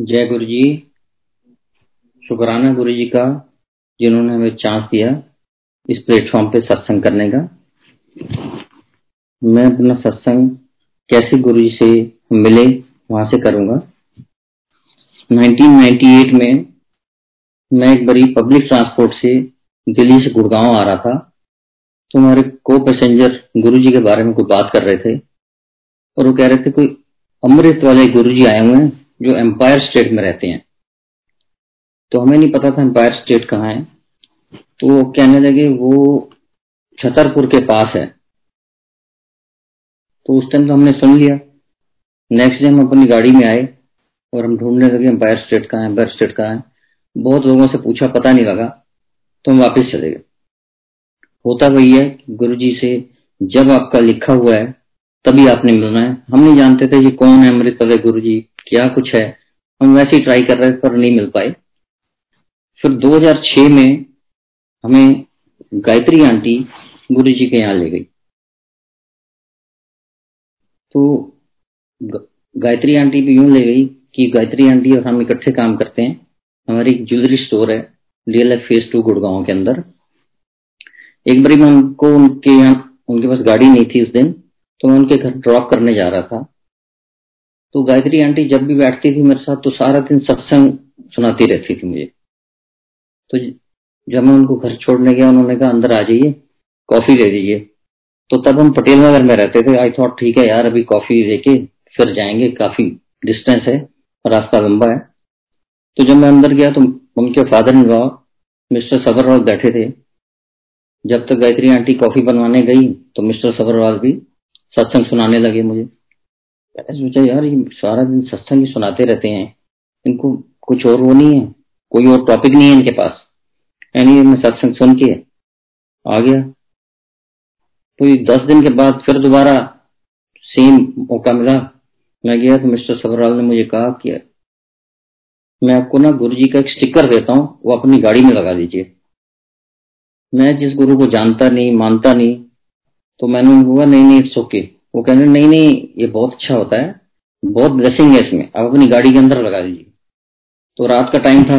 जय गुरु जी शुक्राना गुरु जी का, जिन्होंने हमें चांस दिया इस प्लेटफॉर्म पे सत्संग करने का। मैं अपना सत्संग कैसे गुरु जी से मिले, वहाँ से करूँगा। 1998 में मैं एक बड़ी पब्लिक ट्रांसपोर्ट से दिल्ली से गुड़गांव आ रहा था। तो हमारे को पैसेंजर गुरु जी के बारे में कोई बात कर रहे थे। और वो कह रहे थे, कोई अमृत वाले गुरु जी आए हुए हैं? जो एम्पायर स्टेट में रहते हैं। तो हमें नहीं पता था एम्पायर स्टेट कहाँ है। तो वो कहने लगे, वो छतरपुर के पास है। तो उस टाइम तो हमने सुन लिया। नेक्स्ट डे हम अपनी गाड़ी में आए और हम ढूँढने लगे एम्पायर स्टेट कहाँ है एम्पायर स्टेट कहाँ है। बहुत लोगों से पूछा, पता नहीं लगा। तो हम वापस चले गए। होता वही है गुरु जी से जब आपका लिखा हुआ है तभी आपने मिलना है। हम नहीं जानते थे ये कौन है अमृत वाले गुरु जी क्या कुछ है। हम वैसे ही ट्राई कर रहे थे, पर नहीं मिल पाए फिर 2006 में हमें गायत्री आंटी गुरु जी के यहाँ ले गई। तो गायत्री आंटी भी यूँ ले गई कि गायत्री आंटी और हम इकट्ठे काम करते हैं। हमारी ज्वेलरी स्टोर है डीएल एफ़ टू गुड़गांव के अंदर। एक बारी मैं उनको, उनके यहाँ, उनके पास गाड़ी नहीं थी उस दिन। तो मैं उनके घर ड्रॉप करने जा रहा था। तो गायत्री आंटी जब भी बैठती थी मेरे साथ तो सारा दिन सत्संग सुनाती रहती थी मुझे। तो जब मैं उनको घर छोड़ने गया, उन्होंने कहा, अंदर आ जाइए, कॉफ़ी दे दीजिए। तो तब हम पटेल नगर में रहते थे। आई थॉट ठीक है यार, अभी कॉफ़ी देके फिर जाएँगे, काफ़ी डिस्टेंस है, रास्ता लंबा है। तो जब मैं अंदर गया तो उनके father in law mister Sabharwal बैठे थे। जब तक गायत्री आंटी कॉफ़ी बनवाने गई तो मिस्टर सबरवाल भी सत्संग सुनाने लगे मुझे। सोचा, यार, ये सारा दिन सत्संग ही सुनाते रहते हैं। इनको कुछ और वो नहीं है, कोई और टॉपिक नहीं है इनके पास। यानी मैं सत्संग सुन के आ गया। तो दस दिन के बाद फिर दोबारा सेम मौका मिला। मैं गया तो मिस्टर सबरवाल ने मुझे कहा कि मैं आपको ना गुरु जी का एक स्टिकर देता हूँ, वो अपनी गाड़ी में लगा लीजिए मैं जिस गुरु को जानता नहीं, मानता नहीं तो मैंने उनको नहीं नहीं इट्स ओके वो कहने, नहीं नहीं, ये बहुत अच्छा होता है, बहुत ब्लेसिंग है इसमें, आप अपनी गाड़ी के अंदर लगा दीजिए. तो रात का टाइम था।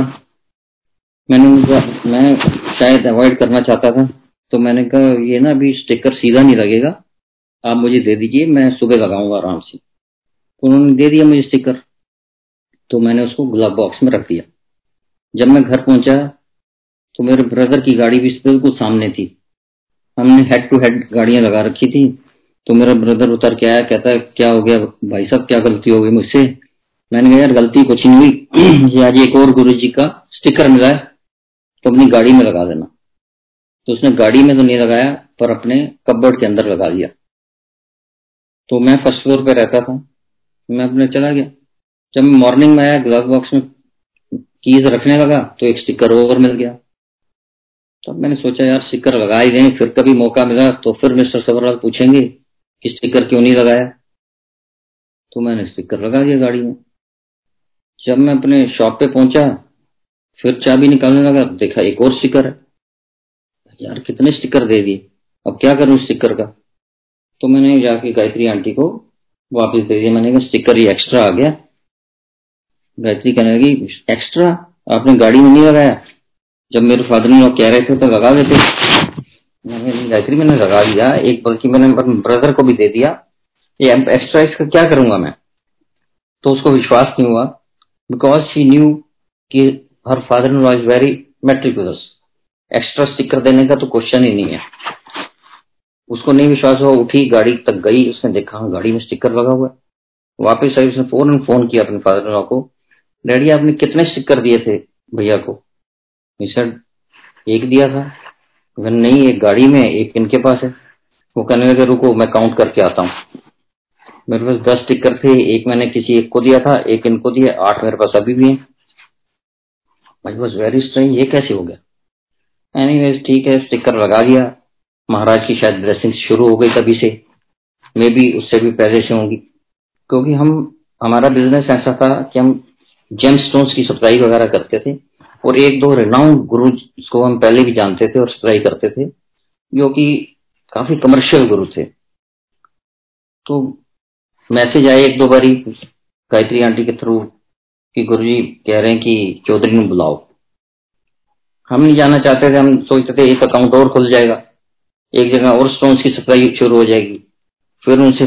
मैंने उनका मैं शायद अवॉइड करना चाहता था। तो मैंने कहा, ये ना अभी स्टिकर सीधा नहीं लगेगा, आप मुझे दे दीजिए, मैं सुबह लगाऊँगा आराम से। तो उन्होंने दे दिया मुझे स्टिकर तो मैंने उसको ग्लव बॉक्स में रख दिया। जब मैं घर पहुँचा तो मेरे ब्रदर की गाड़ी भी बिल्कुल सामने थी। हमने हेड टू हेड गाड़ियाँ लगा रखी थी। तो मेरा ब्रदर उतर के आया, कहता है क्या हो गया? भाई साहब, क्या गलती हो गई मुझसे? मैंने कहा, यार, गलती कुछ नहीं हुई। आज एक और गुरु जी का स्टिकर मिला है। तो अपनी गाड़ी में लगा देना। तो उसने गाड़ी में तो नहीं लगाया, पर अपने कपबोर्ड के अंदर लगा दिया। तो मैं फ़र्स्ट फ्लोर पे रहता था। मैं अपने चला गया। जब मॉर्निंग में आया ग्लास बॉक्स में कीज रखने लगा तो एक स्टिकर और मिल गया। तो मैंने सोचा, यार स्टिकर लगा ही दें फिर कभी मौका मिला तो फिर मिस्टर सबरलाल पूछेंगे कि स्टिकर क्यों नहीं लगाया? तो मैंने स्टिकर लगा दिया गाड़ी में। जब मैं अपने शॉप पे पहुँचा, फिर चाबी निकालने लगा, देखा एक और स्टिकर है। यार, कितने स्टिकर दे दिए, अब क्या करूँ स्टिकर का? तो मैंने जाके गायत्री आंटी को वापस दे दिया। मैंने कहा स्टिकर ही एक्स्ट्रा आ गया। गायत्री कहने लगी एक्स्ट्रा आपने गाड़ी में नहीं लगाया? जब मेरे फादर इन कह रहे थे तो लगा देते। गायत्री मैंने लगा दिया। एक बल्कि मैंने ब्रदर को भी दे दिया ये एक्स्ट्रा इसका क्या करूँगा मैं? तो उसको विश्वास नहीं हुआ। बिकॉज़ शी न्यू कि her father in law is very meticulous extra sticker देने का तो क्वेश्चन ही नहीं है। उसको नहीं विश्वास हुआ। उठी, गाड़ी तक गई। उसने देखा हाँ गाड़ी में स्टिकर लगा हुआ वापिस आई, उसने फ़ोन फ़ोन किया अपने फादर इन लॉ को। डैडी, आपने कितने स्टिकर दिए थे भैया को? सर एक दिया था। नहीं, एक गाड़ी में, एक इनके पास है। वो कहने लगे, रुको, मैं काउंट करके आता हूँ। मेरे पास दस स्टिकर थे। एक मैंने किसी एक को दिया था, एक इनको दिया, आठ मेरे पास अभी भी है। आई वॉज़ वेरी स्ट्रेंज ये कैसे हो गया? एनी ठीक है स्टिकर लगा लिया महाराज की शायद ब्लेसिंग शुरू हो गई तभी से। मे भी उससे भी पहले से होंगी। क्योंकि हम, हमारा बिज़नेस ऐसा था कि हम जेम स्टोन्स की सप्लाई वगैरह करते थे। और एक दो रिनाउंड गुरु को हम पहले भी जानते थे और सप्लाई करते थे, जो कि काफ़ी कमर्शियल गुरु थे। तो मैसेज आए एक दो बारी गायत्री आंटी के थ्रू कि गुरुजी कह रहे हैं कि चौधरी ने बुलाओ। हम नहीं जाना चाहते थे, हम सोचते थे एक अकाउंट और खुल जाएगा, एक जगह और स्टोन्स की सप्लाई शुरू हो जाएगी, फिर उनसे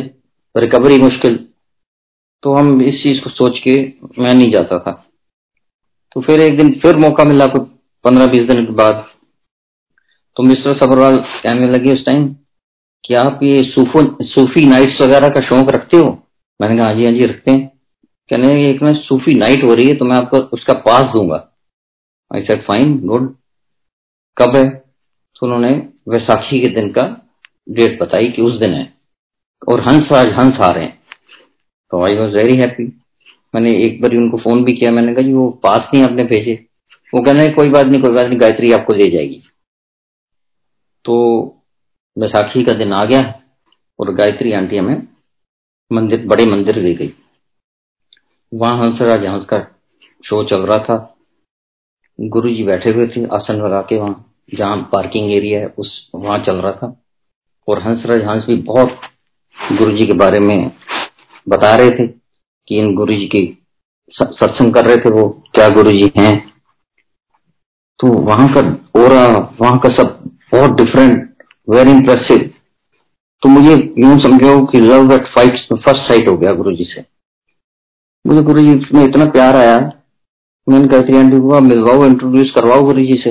रिकवरी मुश्किल। तो हम इस चीज़ को सोच के मैं नहीं जाता था। तो फिर एक दिन फिर मौका मिला कुछ पंद्रह बीस दिन के बाद। तो मिस्टर सबरवाल कहने लगे उस टाइम कि आप ये सूफो सूफी नाइट्स वगैरह का शौक रखते हो? मैंने कहा हाँ जी हाँ जी, रखते हैं। कहने एक ना सूफी नाइट हो रही है तो मैं आपको उसका पास दूँगा। आई सेड फाइन गुड कब है? तो उन्होंने वैसाखी के दिन का डेट बताई कि उस दिन है। और हंस आज हंस आ रहे हैं। तो आई वॉज़ वेरी हैप्पी मैंने एक बार उनको फ़ोन भी किया, मैंने कहा, जी, वो पास नहीं आपने भेजे वो कहने कोई बात नहीं, कोई बात नहीं, गायत्री आपको दे जाएगी। तो बैसाखी का दिन आ गया और गायत्री आंटी हमें मंदिर, बड़े मंदिर ले गई। वहाँ हंसराज हंस का शो चल रहा था। गुरु जी बैठे हुए थे, आसन लगा के वहाँ, जहाँ पार्किंग एरिया है, उस, वहाँ चल रहा था। और हंसराज हंस भी बहुत गुरु जी के बारे में बता रहे थे। कि इन गुरु जी के सत्संग कर रहे थे वो, क्या गुरु जी हैं? तो वहाँ का ओरा, वहाँ का सब बहुत डिफरेंट वेरी इंप्रेसिव तो मुझे यूँ समझो कि love at fight first sight हो गया गुरु जी से। मुझे गुरु जी में इतना प्यार आया। मैंने कहती आंटी को मिलवाओ इंट्रोड्यूस करवाओ गुरु जी से।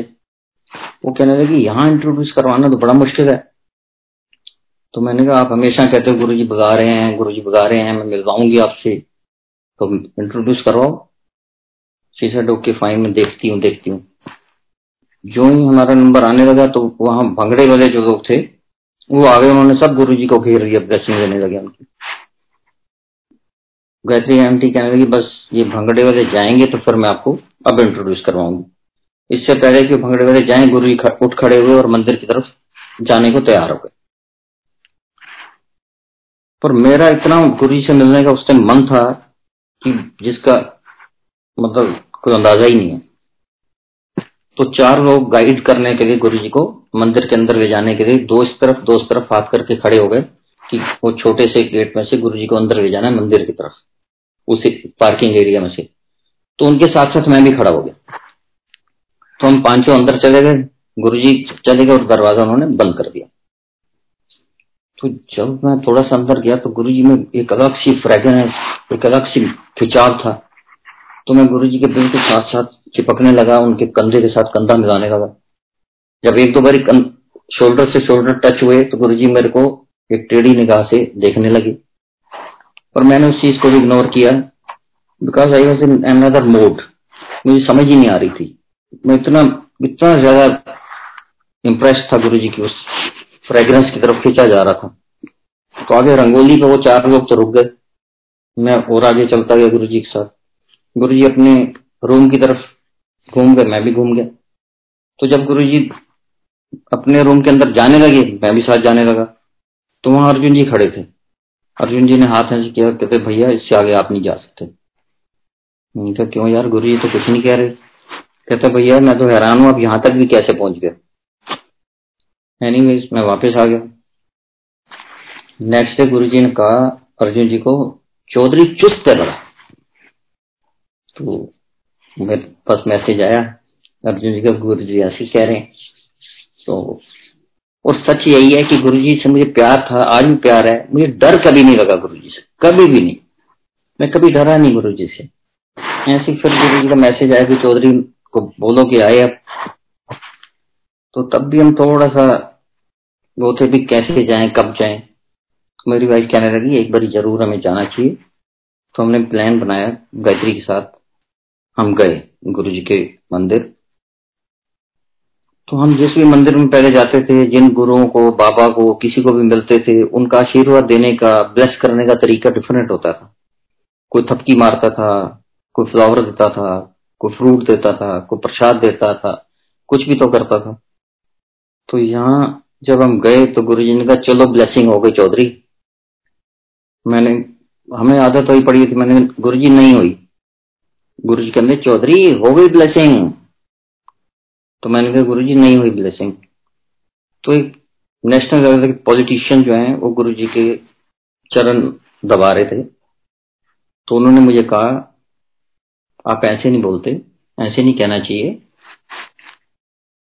वो कहने लगे, यहाँ इंट्रोड्यूस करवाना तो बड़ा मुश्किल है। तो मैंने कहा, आप हमेशा कहते हो गुरु जी बगा रहे हैं गुरु जी बगा रहे हैं, मैं मिलवाऊँगी आपसे। तो इंट्रोड्यूस करवाओ शी सेड ओके फाइन मैं देखती हूँ देखती हूँ। जो ही हमारा नंबर आने लगा तो वहाँ भंगड़े वाले जो लोग थे, वो आगे उन्होंने सब गुरु जी को घेर लिया, दर्शन देने लगे उनकी। गायत्री आंटी कहने लगी, बस ये भंगड़े वाले जाएँगे तो फिर मैं आपको अब इंट्रोड्यूस करवाऊँगी। इससे पहले कि भंगड़े वाले जाए गुरु जी उठ खड़े हुए और मंदिर की तरफ़ जाने को तैयार हो गए। पर मेरा इतना गुरु जी से मिलने का उस टाइम मन था कि जिसका मतलब कोई अंदाज़ा ही नहीं है। तो चार लोग गाइड करने के लिए गुरु जी को मंदिर के अंदर ले जाने के लिए दो इस तरफ़ दो इस तरफ़ हाथ करके खड़े हो गए कि वो छोटे से गेट में से गुरु जी को अंदर ले जाना है मंदिर की तरफ़, उसी पार्किंग एरिया में से। तो उनके साथ साथ मैं भी खड़ा हो गया। तो हम पाँचों अंदर चले गए। गुरु जी चले गए और दरवाज़ा उन्होंने बंद कर दिया। तो जब मैं थोड़ा सा अंदर गया तो गुरु जी में एक अलग सी फ्रेगनेंस एक अलग सी खिंचाव था। तो मैं गुरु जी के बिल्कुल साथ साथ चिपकने लगा, उनके कंधे के साथ कंधा मिलाने लगा। जब एक दो बारी शोल्डर से शोल्डर टच हुए तो गुरु जी मेरे को एक टेढ़ी निगाह से देखने लगे। पर मैंने उस चीज़ को भी इग्नोर किया because I was in another mode मुझे समझ ही नहीं आ रही थी। मैं इतना इतना ज़्यादा इम्प्रेस था गुरु जी की उस फ्रेग्रेंस की तरफ़ खींचा जा रहा था। तो आगे रंगोली पे वो चार लोग तो रुक गए। मैं और आगे चलता गया गुरु जी के साथ। गुरु जी अपने रूम की तरफ़ घूम गए, मैं भी घूम गया। तो जब गुरु जी अपने रूम के अंदर जाने लगे, मैं भी साथ जाने लगा तो वहाँ अर्जुन जी खड़े थे। अर्जुन जी ने हाथ ऐसे किया कहते, भैया, इससे आगे आप नहीं जा सकते। क्या क्यों यार गुरु जी तो कुछ नहीं कह रहे? कहते, भैया, मैं तो हैरान हूँ, आप यहाँ तक भी कैसे पहुँच गए? एनीवेज मैं वापस आ गया। नेक्स्ट डे गुरु जी ने कहा, अर्जुन जी को चौधरी चुस्त है बड़ा। तो मेरे पास मैसेज आया, अर्जुन जी का गुरु जी ऐसे कह रहे हैं। तो और सच यही है कि गुरु जी से मुझे प्यार था, आज भी प्यार है, मुझे डर कभी नहीं लगा गुरु जी से, कभी भी नहीं। मैं कभी डरा नहीं गुरु जी से। ऐसे फिर गुरु जी का मैसेज आया कि चौधरी को बोलो कि आए तो तब भी हम थोड़ा सा वो थे भी कैसे जाएँ, कब जाएँ? मेरी वाइफ कहने लगी, एक बार ज़रूर हमें जाना चाहिए। तो हमने प्लान बनाया गायत्री के साथ। हम गए गुरु जी के मंदिर। तो हम जिस भी मंदिर में पहले जाते थे, जिन गुरुओं को, बाबा को, किसी को भी मिलते थे, उनका आशीर्वाद देने का ब्लेस करने का तरीका डिफरेंट होता था। कोई थपकी मारता था, कोई फ्लावर देता था, कोई फ्रूट देता था, कोई प्रसाद देता था, कुछ भी तो करता था। तो यहाँ जब हम गए तो गुरु जी ने कहा, चलो ब्लेसिंग हो गई चौधरी। मैंने, हमें आदत हुई पड़ी थी, मैंने गुरु जी नहीं हुई। गुरु जी कहते चौधरी, हो गई ब्लेसिंग तो मैंने कहा गुरु जी नहीं हुई ब्लेसिंग तो एक नेशनल लेवल के पॉलिटिशियन जो है, वो गुरु जी के चरण दबा रहे थे। तो उन्होंने मुझे कहा, आप ऐसे नहीं बोलते, ऐसे नहीं कहना चाहिए।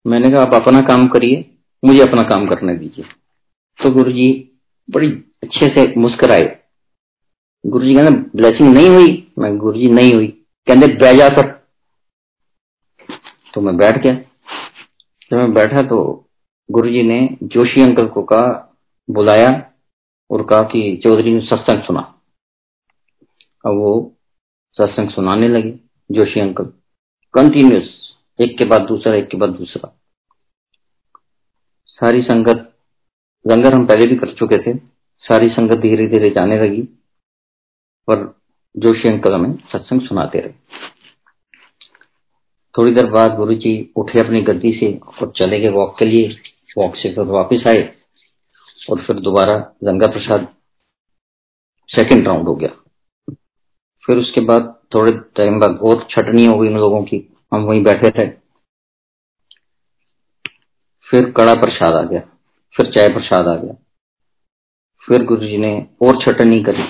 मैंने कहा, आप अपना काम करिए मुझे अपना काम करने दीजिए। तो गुरु जी बड़ी अच्छे से मुस्कुराए। गुरु जी कहते ब्लेसिंग नहीं हुई? मैं गुरु जी नहीं हुई। कहते, बैठ जा कर तो मैं बैठ गया। जब मैं बैठा तो गुरु जी ने जोशी अंकल को कहा, बुलाया और कहा कि चौधरी ने सत्संग सुना। अब वो सत्संग सुनाने लगे जोशी अंकल। कंटिन्यूस एक के बाद दूसरा, एक के बाद दूसरा। सारी संगत, लंगर हम पहले भी कर चुके थे। सारी संगत धीरे धीरे जाने लगी पर जोशी अंकल हमें सत्संग सुनाते रहे। थोड़ी देर बाद गुरु जी उठे अपनी गद्दी से और चले गए वॉक के लिए। वॉक से फिर वापिस आए और फिर दोबारा गंगा प्रसाद सेकंड राउंड हो गया। फिर उसके बाद थोड़े टाइम बाद और छटनी हो गई उन लोगों की। हम वहीं बैठे थे। फिर कड़ा प्रसाद आ गया, फिर चाय प्रसाद आ गया। फिर गुरु जी ने और छटनी करी।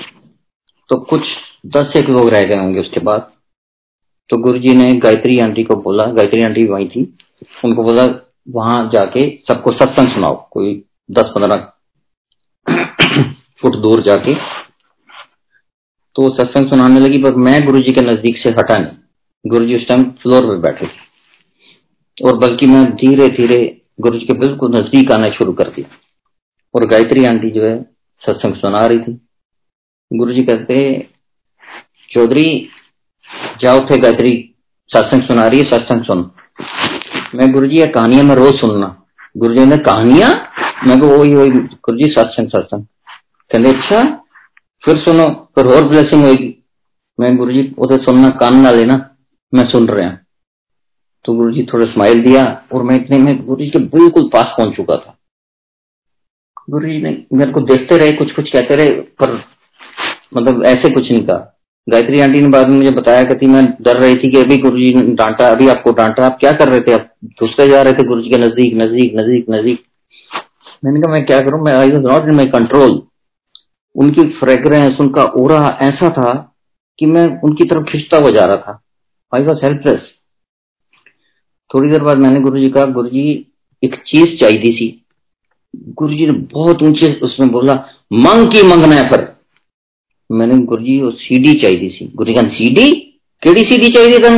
तो कुछ दस एक लोग रह गए होंगे उसके बाद। तो गुरु जी ने गायत्री आंटी को बोला, गायत्री आंटी वही थी। उनको बोला, वहाँ जाके सबको सत्संग सुनाओ, कोई दस पंद्रह फुट दूर जाके। तो सत्संग सुनाने लगी, पर मैं गुरु जी के नज़दीक से हटा नहीं। गुरु जी उस टाइम फ्लोर पर बैठे और बल्कि मैं धीरे धीरे गुरु जी के बिल्कुल नज़दीक आना शुरू कर दिया। और गायत्री आंटी जो है, सत्संग सुना रही थी। गुरु जी कहते चौधरी, जाओ थे गायत्री, सत्संग सुना रही है, सत्संग सुन। मैं गुरु जी कहानियाँ मैं रोज सुनना। गुरु जी ने कहानियाँ? मैं को वही वही, गुरु जी, सत्संग सत्संग। कहते अच्छा फिर सुनो, फिर और ब्लेसिंग होगी मैं गुरु जी, उसे सुनना कान ना लेना, मैं सुन रहा तो गुरु जी थोड़ा स्माइल दिया और मैं इतने में गुरु जी के बिल्कुल पास पहुँच चुका था। गुरु जी ने मेरे को देखते रहे कुछ कुछ कहते रहे, पर मतलब ऐसे कुछ नहीं कहा गायत्री आंटी ने बाद में मुझे बताया कि मैं डर रही थी कि अभी गुरु जी ने डांटा, अभी आपको डांटा, आप क्या कर रहे थे? आप घुसते जा रहे थे गुरु जी के नज़दीक नज़दीक नज़दीक नज़दीक। मैंने कहा, मैं क्या करूँ? मैं I was not in my control उनकी फ्रेग्रेंस उनका ओरा ऐसा था कि मैं उनकी तरफ़ खिंचता हुआ जा रहा था। आई वॉज़ हेल्पलेस थोड़ी देर बाद मैंने गुरु जी कहा गुरु जी एक चीज़ चाहिए थी। गुरु जी ने बहुत ऊँचे उसमें बोला, मंग की मंगना है पर मैंने गुरु जी वो सीडी चाहिए थी। गुरु जी सीडी केड़ी सीडी चाहिए था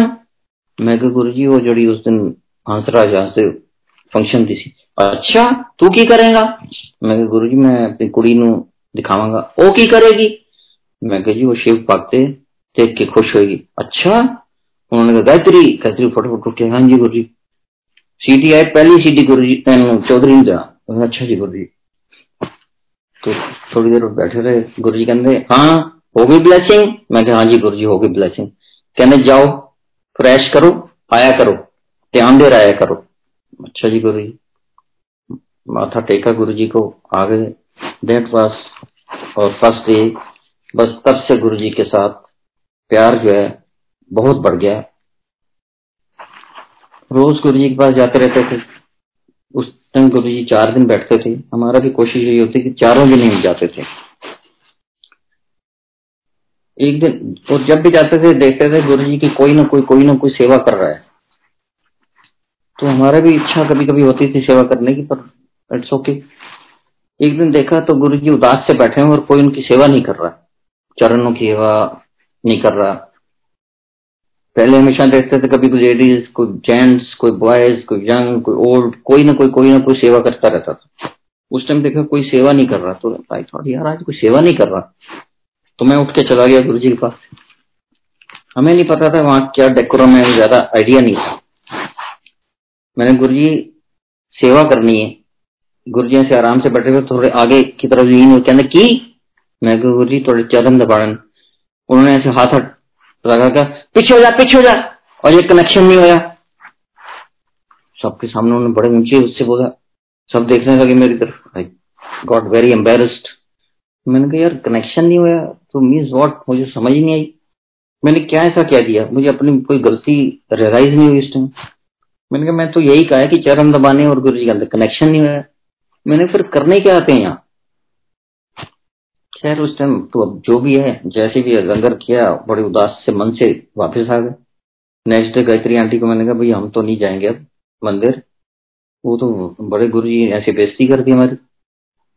मैं कहा गुरु जी वो जड़ी उस दिन हंसरा जहाँ से फ़ंक्शन थी सी। अच्छा तू की करेगा? मैं गुरु जी मैं अपनी कुड़ी नु दिखावांगा। ओ की करेगी? मैं कह, जी, वो शिव पाकते देख के खुश होगी अच्छा उन्होंने कहा, गायत्री गायत्री फटाफट उठ के हाँ जी गुरु जी सीटी आई पहली सीटी गुरु जी चौधरी ने अच्छा जी गुरु जी तो थोड़ी देर बैठे रहे गुरु जी कहते हाँ हो गई ब्लेसिंग मैं हाँ जी गुरु जी हो गई ब्लेसिंग कहने जाओ फ्रेश करो, आया करो, ध्यान दे आया करो। अच्छा जी गुरु जी माथा टेका गुरु जी को, आ गए डेट पास, और फ़र्स्ट डे बस तब से गुरु जी के साथ प्यार जो है बहुत बढ़ गया। रोज गुरु जी के पास जाते रहते थे। उस टाइम गुरु जी चार दिन बैठते थे। हमारा भी कोशिश यही होती कि चारों दिन ही जाते थे। एक दिन और जब भी जाते थे, देखते थे गुरु जी की कोई ना कोई कोई ना कोई सेवा कर रहा है। तो हमारा भी इच्छा कभी कभी होती थी सेवा करने की, पर इट्स ओके एक दिन देखा तो गुरु जी उदास से बैठे हैं और कोई उनकी सेवा नहीं कर रहा। चरणों की सेवा नहीं कर रहा। पहले हमेशा देखते थे कभी कोई लेडीज़ कोई जेंट्स कोई बॉयज़ कोई यंग कोई ओल्ड कोई ना कोई कोई ना कोई सेवा करता रहता था। उस टाइम देखा कोई सेवा नहीं कर रहा तो भाई थोड़ी यार, आज कोई सेवा नहीं कर रहा। तो मैं उठ के चला गया गुरु जी के पास। हमें नहीं पता था वहाँ क्या डेकोरम है ज़्यादा आइडिया नहीं था। मैंने गुरु जी सेवा करनी है। गुरु जी से आराम से बैठे हुए, थोड़े आगे की तरफ़ लीन कहने, की? मैं गुरु जी थोड़े चरण दबाड़न उन्होंने ऐसे हाथ पीछे हो जा, पीछे हो जा। और ये कनेक्शन नहीं होया। सबके सामने उन्होंने बड़े ऊँचे उससे बोला। सब देखने लगे मेरी तरफ़। आई गॉट वेरी एम्बेरस्ड मैंने कहा, यार कनेक्शन नहीं हुआ तो मीन्स वॉट मुझे समझ नहीं आई। मैंने क्या ऐसा क्या दिया? मुझे अपनी कोई गलती रियलाइज़ नहीं हुई इस टाइम मैंने कहा, मैं तो यही कहा कि चरण दबाने और गुरु जी के कनेक्शन नहीं हुआ मैंने फिर करने क्या आते हैं यहाँ? खैर उस टाइम तो अब जो भी है जैसे भी लंगर किया बड़े उदास से मन से वापस आ गए। नेक्स्ट डे गायत्री आंटी को मैंने कहा भाई हम तो नहीं जाएँगे अब मंदिर। वो तो बड़े गुरु जी ऐसे बेइज्जती कर दी हमारी।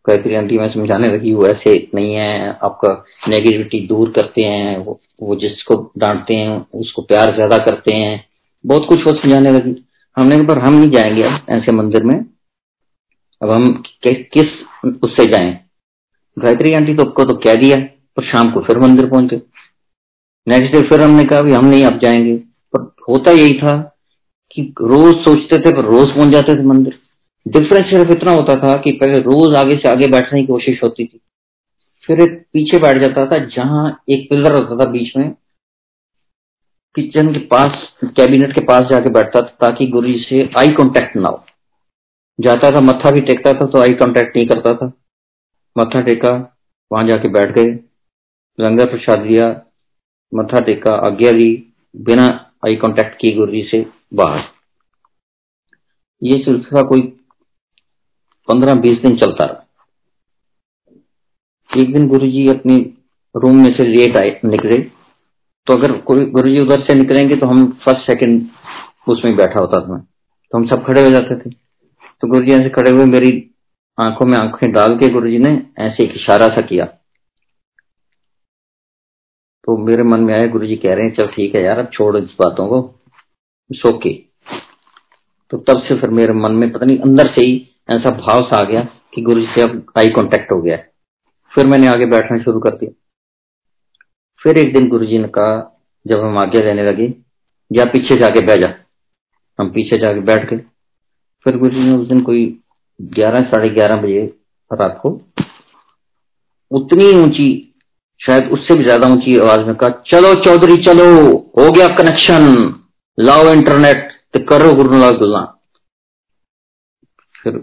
गायत्री आंटी मैं समझाने लगी वो ऐसे नहीं है आपका नेगेटिविटी दूर करते हैं वो, वो जिसको डांटते हैं उसको प्यार ज़्यादा करते हैं। बहुत कुछ वो समझाने लगी। हमने कहा पर हम नहीं जाएँगे अब ऐसे मंदिर में। अब हम किस उससे जाएँ? गायत्री आंटी तो को तो कह दिया? पर शाम को फिर मंदिर पहुँचे। नेक्स्ट डे फिर हमने कहा हम नहीं अब जाएँगे। पर होता यही था कि रोज सोचते थे, पर रोज पहुँच जाते थे मंदिर। डिफरेंस सिर्फ़ इतना होता था कि पहले रोज आगे से आगे बैठने की कोशिश होती थी। फिर एक पीछे बैठ जाता था, जहाँ एक पिलर होता था बीच में। किचन के पास, कैबिनेट के पास जाके बैठता था, ताकि गुरु जी से आई कांटेक्ट ना हो। जाता था, मत्था भी टेकता था तो आई कांटेक्ट नहीं करता था। मत्था टेका, वहाँ जाके बैठ गए। लंगर प्रसाद दिया मत्था टेका, आज्ञा ली, बिना आई कांटेक्ट किए गुरु जी से बाहर। ये सिलसिला कोई पंद्रह बीस दिन चलता रहा। एक दिन गुरु जी अपनी रूम में से लेट आए, निकले। तो अगर कोई गुरु जी उधर से निकलेंगे तो हम फ़र्स्ट सेकंड उसमें बैठा होता था। तो हम सब खड़े हो जाते थे। तो गुरु जी ऐसे खड़े हुए, मेरी आँखों में आँखें डाल के गुरु जी ने ऐसे एक इशारा सा किया। तो मेरे मन में आया गुरु जी कह रहे हैं, चल ठीक है यार, अब छोड़ इस बातों को सोके तो तब से फिर मेरे मन में पता नहीं, अंदर से ही ऐसा भाव सा आ गया कि गुरु जी से अब आई कांटेक्ट हो गया फिर मैंने आगे बैठना शुरू कर दिया। फिर एक दिन गुरु जी ने कहा, जब हम आगे रहने लगे या पीछे जाके बैठ जा। हम पीछे जाके बैठ गए। फिर गुरु जी ने उस दिन कोई ग्यारह, साढ़े ग्यारह बजे रात को। उतनी ऊँची, शायद उससे भी ज़्यादा ऊँची आवाज़ में कहा, चलो चौधरी, चलो, हो गया कनेक्शन लाओ इंटरनेट तो करो गुरुलाल गुल्ला फिर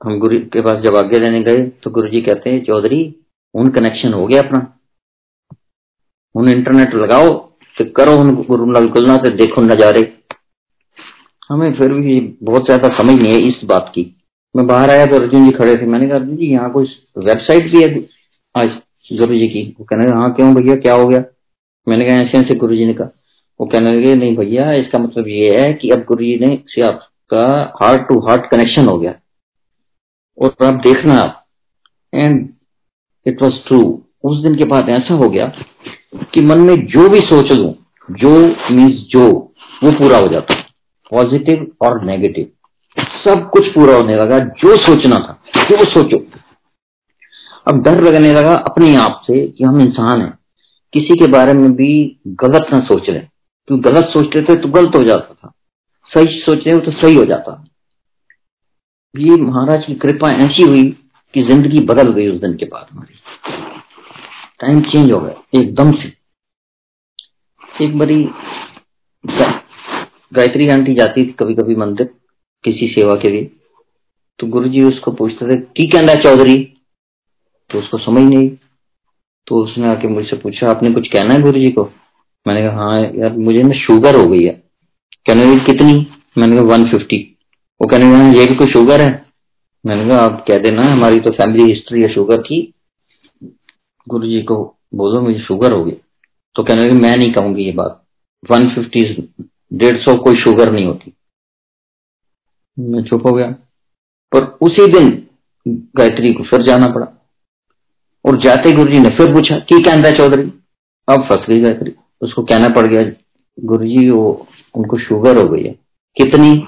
हम गुरु के पास जब आगे लेने गए तो गुरु जी कहते हैं, चौधरी, उन कनेक्शन हो गया अपना। उन इंटरनेट लगाओ तो करो उन गुरु गुलना तो देखो नजारे। हमें फिर भी बहुत ज़्यादा समझ नहीं है इस बात की। मैं बाहर आया तो अर्जुन जी खड़े थे। मैंने कहा, अर्जुन जी, यहाँ कोई वेबसाइट भी है? आज गुरु जी की। वो कहने हाँ क्यों भैया, क्या हो गया? मैंने कहा, ऐसे ऐसे गुरु जी ने कहा। वो कहने लगे, नहीं भैया, इसका मतलब ये है कि अब गुरु जी ने से आपका हार्ट टू हार्ट कनेक्शन हो गया। और आप देखना आप। एंड इट वॉज़ ट्रू उस दिन के बाद ऐसा हो गया कि मन में जो भी सोच लू, जो मीन्स जो, वो पूरा हो जाता। पॉजिटिव और नेगेटिव सब कुछ पूरा होने लगा, जो सोचना था, जो सोचो। अब डर लगने लगा अपने आप से कि हम इंसान हैं, किसी के बारे में भी गलत ना सोच रहे क्योंकि गलत सोचते थे तो गलत हो जाता था। सही सोच रहे हो तो सही हो जाता। ये महाराज की कृपा ऐसी हुई कि ज़िंदगी बदल गई उस दिन के बाद हमारी। टाइम चेंज हो गया, एकदम से। एक बड़ी गायत्री आंटी जाती थी कभी कभी मंदिर। किसी सेवा के लिए। तो गुरु जी उसको पूछते थे की कहना चौधरी? तो उसको समझ नहीं तो उसने आके मुझसे पूछा, आपने कुछ कहना है गुरु जी को? मैंने कहा हाँ यार, मुझे ना शुगर हो गई है। कहने लगी कितनी? मैंने कहा वन फिफ्टी वो कहने लगे ये कोई शुगर है? मैंने कहा, आप कह देना, हमारी तो फैमिली हिस्ट्री है शुगर की। गुरु जी को बोलो, मुझे शुगर हो गई। तो कहने लगे, मैं नहीं कहूँगी ये बात। वन फिफ्टी डेढ़ सौ कोई शुगर नहीं होती। मैं चुप हो गया। पर उसी दिन गायत्री को फिर जाना पड़ा और जाते गुरु जी ने फिर पूछा, की कहता है चौधरी? अब फंस गई गायत्री। उसको कहना पड़ गया गुरु जी वो उनको शुगर हो गई है। कितनी?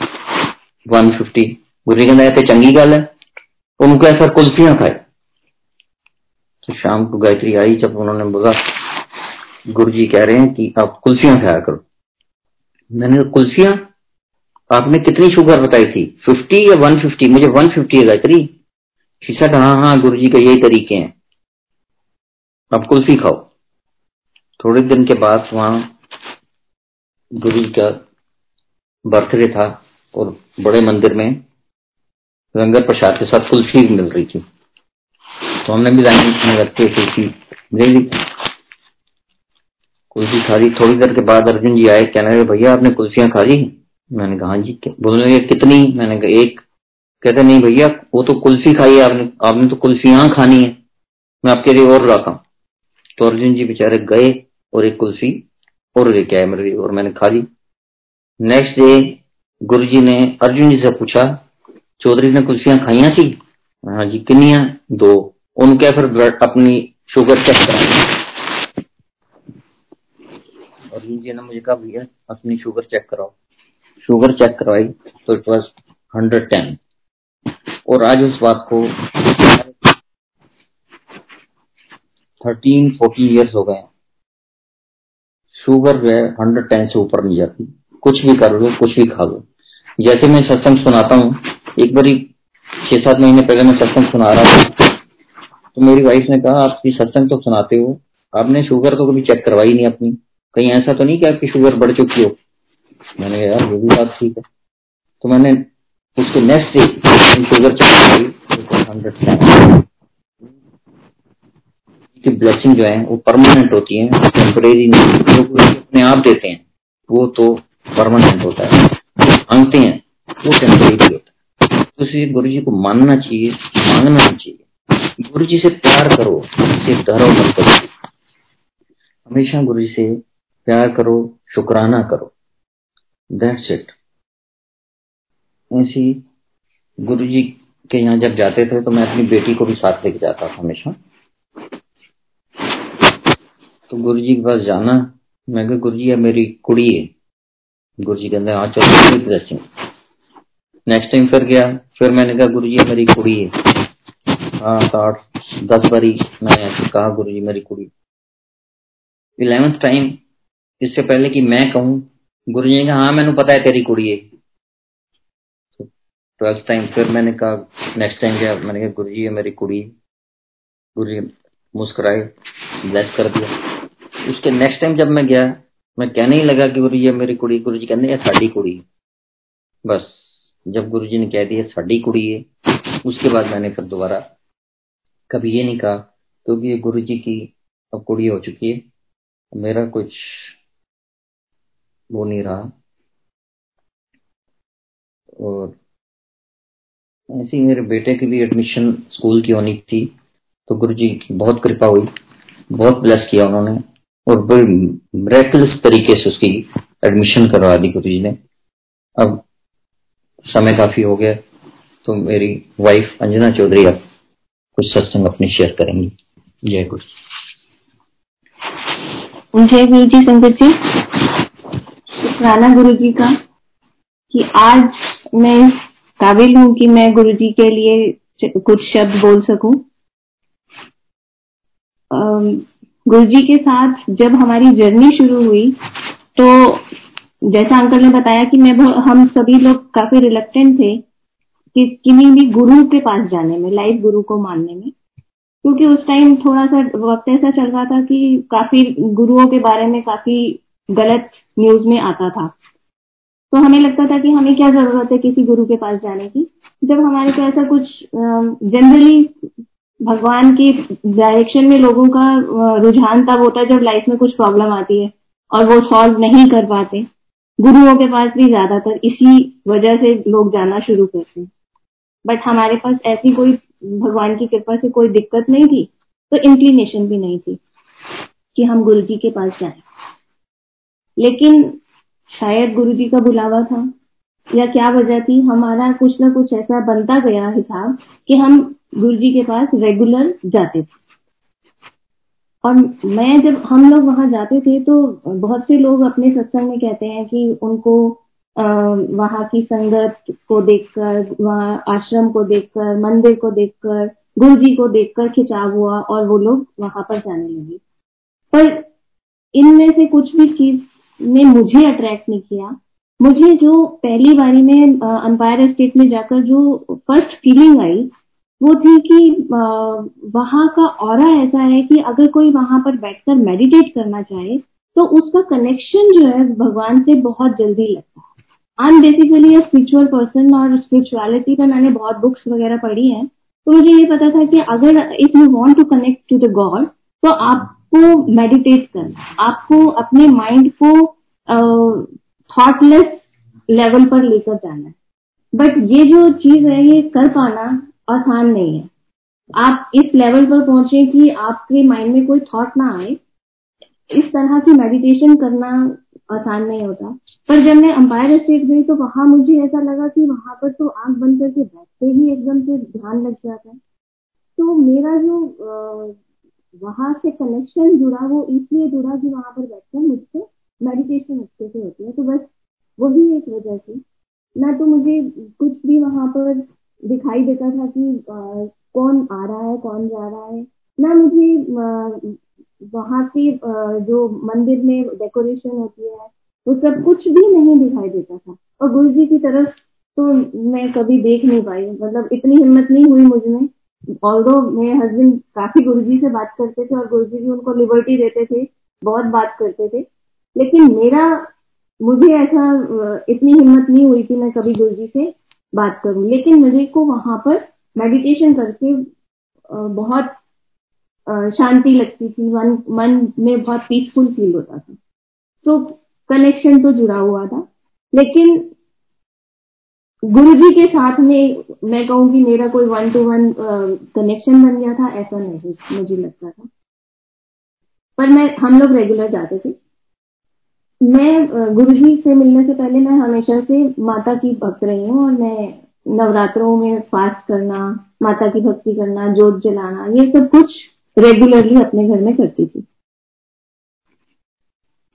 वन फिफ्टी गुरु जी कहते चंगी गल है। उनको ऐसा कुल्फियाँ खाए। तो शाम को गायत्री आई, जब उन्होंने बोला गुरु जी कह रहे हैं कि आप कुल्फियाँ खाया करो। मैंने कुल्फियाँ? आपने कितनी शुगर बताई थी? फिफ्टी या वन फिफ्टी मुझे वन फिफ्टी है गायत्री। शीशा हाँ हाँ गुरु जी का यही तरीके हैं। अब कुल्फी खाओ थोड़े दिन के बाद वहाँ गुरु जी का बर्थडे था और बड़े मंदिर में लंगर प्रसाद के साथ कुल्फी मिल रही थी। तो हमने भी लाइन में रख के कुल्फी ले ली। कुल्फी खा ली थोड़ी देर के बाद अर्जुन जी आए, कहने भैया, आपने कुल्फियाँ खा ली मैंने कहा हाँ जी बोलने लगे, कितनी? मैंने कहा, एक। कहते, नहीं भैया, वो तो कुल्फी खाई है आपने आपने तो कुल्फियाँ खानी है। मैं आपके लिए और रखा तो अर्जुन जी बेचारे गए और एक कुल्फी और लेके आए मेरे और मैंने खा ली। नेक्स्ट डे गुरु जी ने अर्जुन जी से पूछा, चौधरी ने कुल्फियाँ खाइया सी हाँ जी किनिया दो। उनके फिर ब्लड, अपनी शुगर चेक कराई। अर्जुन जी ने मुझे कहा, भैया, अपनी शुगर चेक कराओ। शुगर चेक करवाई तो इट वॉज़ हंड्रेड टेन और आज उस बात को थर्टीन फोर्टीन ईयर्स हो गए शुगर जो है हंड्रेड टेन से ऊपर नहीं जाती। कुछ भी कर लो, कुछ भी खा लो। जैसे मैं सत्संग सुनाता हूँ, एक बारी छह सात महीने पहले मैं सत्संग सुना रहा था। तो मेरी वाइफ ने कहा आपकी सत्संग तो सुनाते हो। आपने शुगर तो कभी चेक करवाई नहीं अपनी। कहीं ऐसा तो नहीं कि आपकी शुगर बढ़ चुकी हो? मैंने कहा, यार, ये भी बात ठीक है। तो मैंने उसके नेक्स्ट डे शुगर हंड्रेड की ब्लेसिंग जो है, वो परमानेंट होती है टेम्परेरी नहीं जो अपने आप देते हैं, वो तो परमानेंट होता है। मांगते हैं, वो टेम्परेरी होता है। तो इसलिए गुरु जी को मानना चाहिए, मांगना चाहिए। गुरु जी से प्यार करो, इसे डरो मत करो हमेशा गुरु जी से प्यार करो, शुक्राना करो। दैट्स इट ऐसी गुरु जी के यहाँ जब जाते थे तो मैं अपनी बेटी को भी साथ लेके जाता था हमेशा। तो गुरु जी के पास जाना, मैं कहा गुरु जी मेरी कुड़ी है। गुरु जी कहते हाँ चलो ब्लेसिंग नेक्स्ट टाइम फिर गया, फिर मैंने कहा गुरु जी मेरी कुड़ी है। हाँ आठ, दस बारी मैंने कहा गुरु जी मेरी कुड़ी इलेवेंथ टाइम इससे पहले कि मैं कहूँ गुरु जी ने कहा हाँ मैंने पता है तेरी कुड़ी है। ट्वेल्थ टाइम फिर मैंने कहा नेक्स्ट टाइम गया मैंने कहा गुरु जी है मेरी कुड़ी गुरु जी मुस्कुराए ब्लेस कर दिया। उसके नेक्स्ट टाइम जब मैं गया, मैं कहने ही लगा कि गुरु जी मेरी कुड़ी गुरु जी कहते हैं साड़ी कुड़ी बस, जब गुरु जी ने कह दिया साड़ी कुड़ी है। उसके बाद मैंने फिर दोबारा कभी ये नहीं कहा, क्योंकि तो ये गुरु जी की अब कुड़ी हो चुकी है। मेरा कुछ वो नहीं रहा। और ऐसे ही मेरे बेटे की भी एडमिशन स्कूल की होनी थी तो गुरु जी की बहुत कृपा हुई, बहुत ब्लेस किया उन्होंने और बड़ी तरीके से उसकी एडमिशन करवा दी गुरु जी ने। अब समय काफ़ी हो गया तो मेरी वाइफ अंजना चौधरी अब कुछ सत्संग अपने शेयर करेंगी। जय गुरु। जय गुरु जी संगत जी। शुक्राना गुरु जी का कि आज मैं काबिल हूँ कि मैं गुरु जी के लिए कुछ शब्द बोल सकूँ। गुरु जी के साथ जब हमारी जर्नी शुरू हुई तो जैसा अंकल ने बताया कि मैं हम सभी लोग काफ़ी रिलेक्टेंट थे कि किन्हीं भी गुरु के पास जाने में लाइव गुरु को मानने में। क्योंकि उस टाइम थोड़ा सा वक्त ऐसा चल रहा था कि काफ़ी गुरुओं के बारे में काफ़ी गलत न्यूज़ में आता था। तो हमें लगता था कि हमें क्या ज़रूरत है किसी गुरु के पास जाने की? जब हमारे को ऐसा कुछ जनरली भगवान के डायरेक्शन में लोगों का रुझान तब होता है जब लाइफ में कुछ प्रॉब्लम आती है और वो सॉल्व नहीं कर पाते। गुरुओं के पास भी ज़्यादातर इसी वजह से लोग जाना शुरू करते हैं। बट हमारे पास ऐसी कोई भगवान की कृपा से कोई दिक्कत नहीं थी तो इंक्लिनेशन भी नहीं थी कि हम गुरु जी के पास जाएँ। लेकिन शायद गुरु जी का बुलावा था। या क्या वजह थी? हमारा कुछ ना कुछ ऐसा बनता गया हिसाब कि हम गुरु जी के पास रेगुलर जाते थे। और मैं जब हम लोग वहाँ जाते थे तो बहुत से लोग अपने सत्संग में कहते हैं कि उनको वहाँ की संगत को देखकर, वहाँ आश्रम को देखकर, मंदिर को देखकर गुरु जी को देखकर खिंचाव हुआ और वो लोग वहाँ पर जाने लगे। पर इनमें से कुछ भी चीज़ ने मुझे अट्रैक्ट नहीं किया। मुझे जो पहली बारी में अंपायर स्टेट में जाकर जो फ़र्स्ट फीलिंग आई, वो थी कि वहाँ का और ऐसा है कि अगर कोई वहाँ पर बैठकर मेडिटेट करना चाहे तो उसका कनेक्शन जो है भगवान से बहुत जल्दी लगता है। I am basically a spiritual person और स्पिरिचुअलिटी पर मैंने बहुत बुक्स वगैरह पढ़ी हैं तो मुझे ये पता था कि अगर if you want to connect to the God तो आपको मेडिटेट करना आपको अपने माइंड को थॉटलेस लेवल पर लेकर जाना है। बट ये जो चीज़ है, ये कर पाना आसान नहीं है। आप इस लेवल पर पहुँचे कि आपके माइंड में कोई थॉट ना आए। इस तरह की मेडिटेशन करना आसान नहीं होता। पर जब मैं अंपायर स्टेट गई तो वहाँ मुझे ऐसा लगा कि वहाँ पर तो आँख बंद करके बैठते ही एकदम से ध्यान लग जाता है। तो मेरा जो वहाँ से कनेक्शन जुड़ा वो इसलिए जुड़ा कि वहाँ पर बैठकर मुझसे मेडिटेशन अच्छे से होती है। तो बस वही एक वजह थी। ना तो मुझे कुछ भी वहाँ पर दिखाई देता था कि आ, कौन आ रहा है कौन जा रहा है। ना मुझे वहाँ की जो मंदिर में डेकोरेशन होती है वो सब कुछ भी नहीं दिखाई देता था। और गुरु जी की तरफ़ तो मैं कभी देख नहीं पाई। मतलब इतनी हिम्मत नहीं हुई मुझमें ऑल दो मेरे हस्बैंड काफ़ी गुरु जी से बात करते थे और गुरु जी भी उनको लिबर्टी देते थे बहुत बात करते थे। लेकिन मेरा मुझे ऐसा इतनी हिम्मत नहीं हुई कि मैं कभी गुरु जी से बात करूँ। लेकिन मुझे को वहाँ पर मेडिटेशन करके बहुत शांति लगती थी मन मन में बहुत पीसफुल फील होता था। सो so, कनेक्शन तो जुड़ा हुआ था। लेकिन गुरु जी के साथ में मैं कहूँगी मेरा कोई वन टू वन कनेक्शन बन गया था ऐसा नहीं मुझे लगता था। पर मैं हम लोग रेगुलर जाते थे। मैं गुरु जी से मिलने से पहले मैं हमेशा से माता की भक्त रही हूँ और मैं नवरात्रों में फास्ट करना माता की भक्ति करना जोत जलाना ये सब कुछ रेगुलरली अपने घर में करती थी।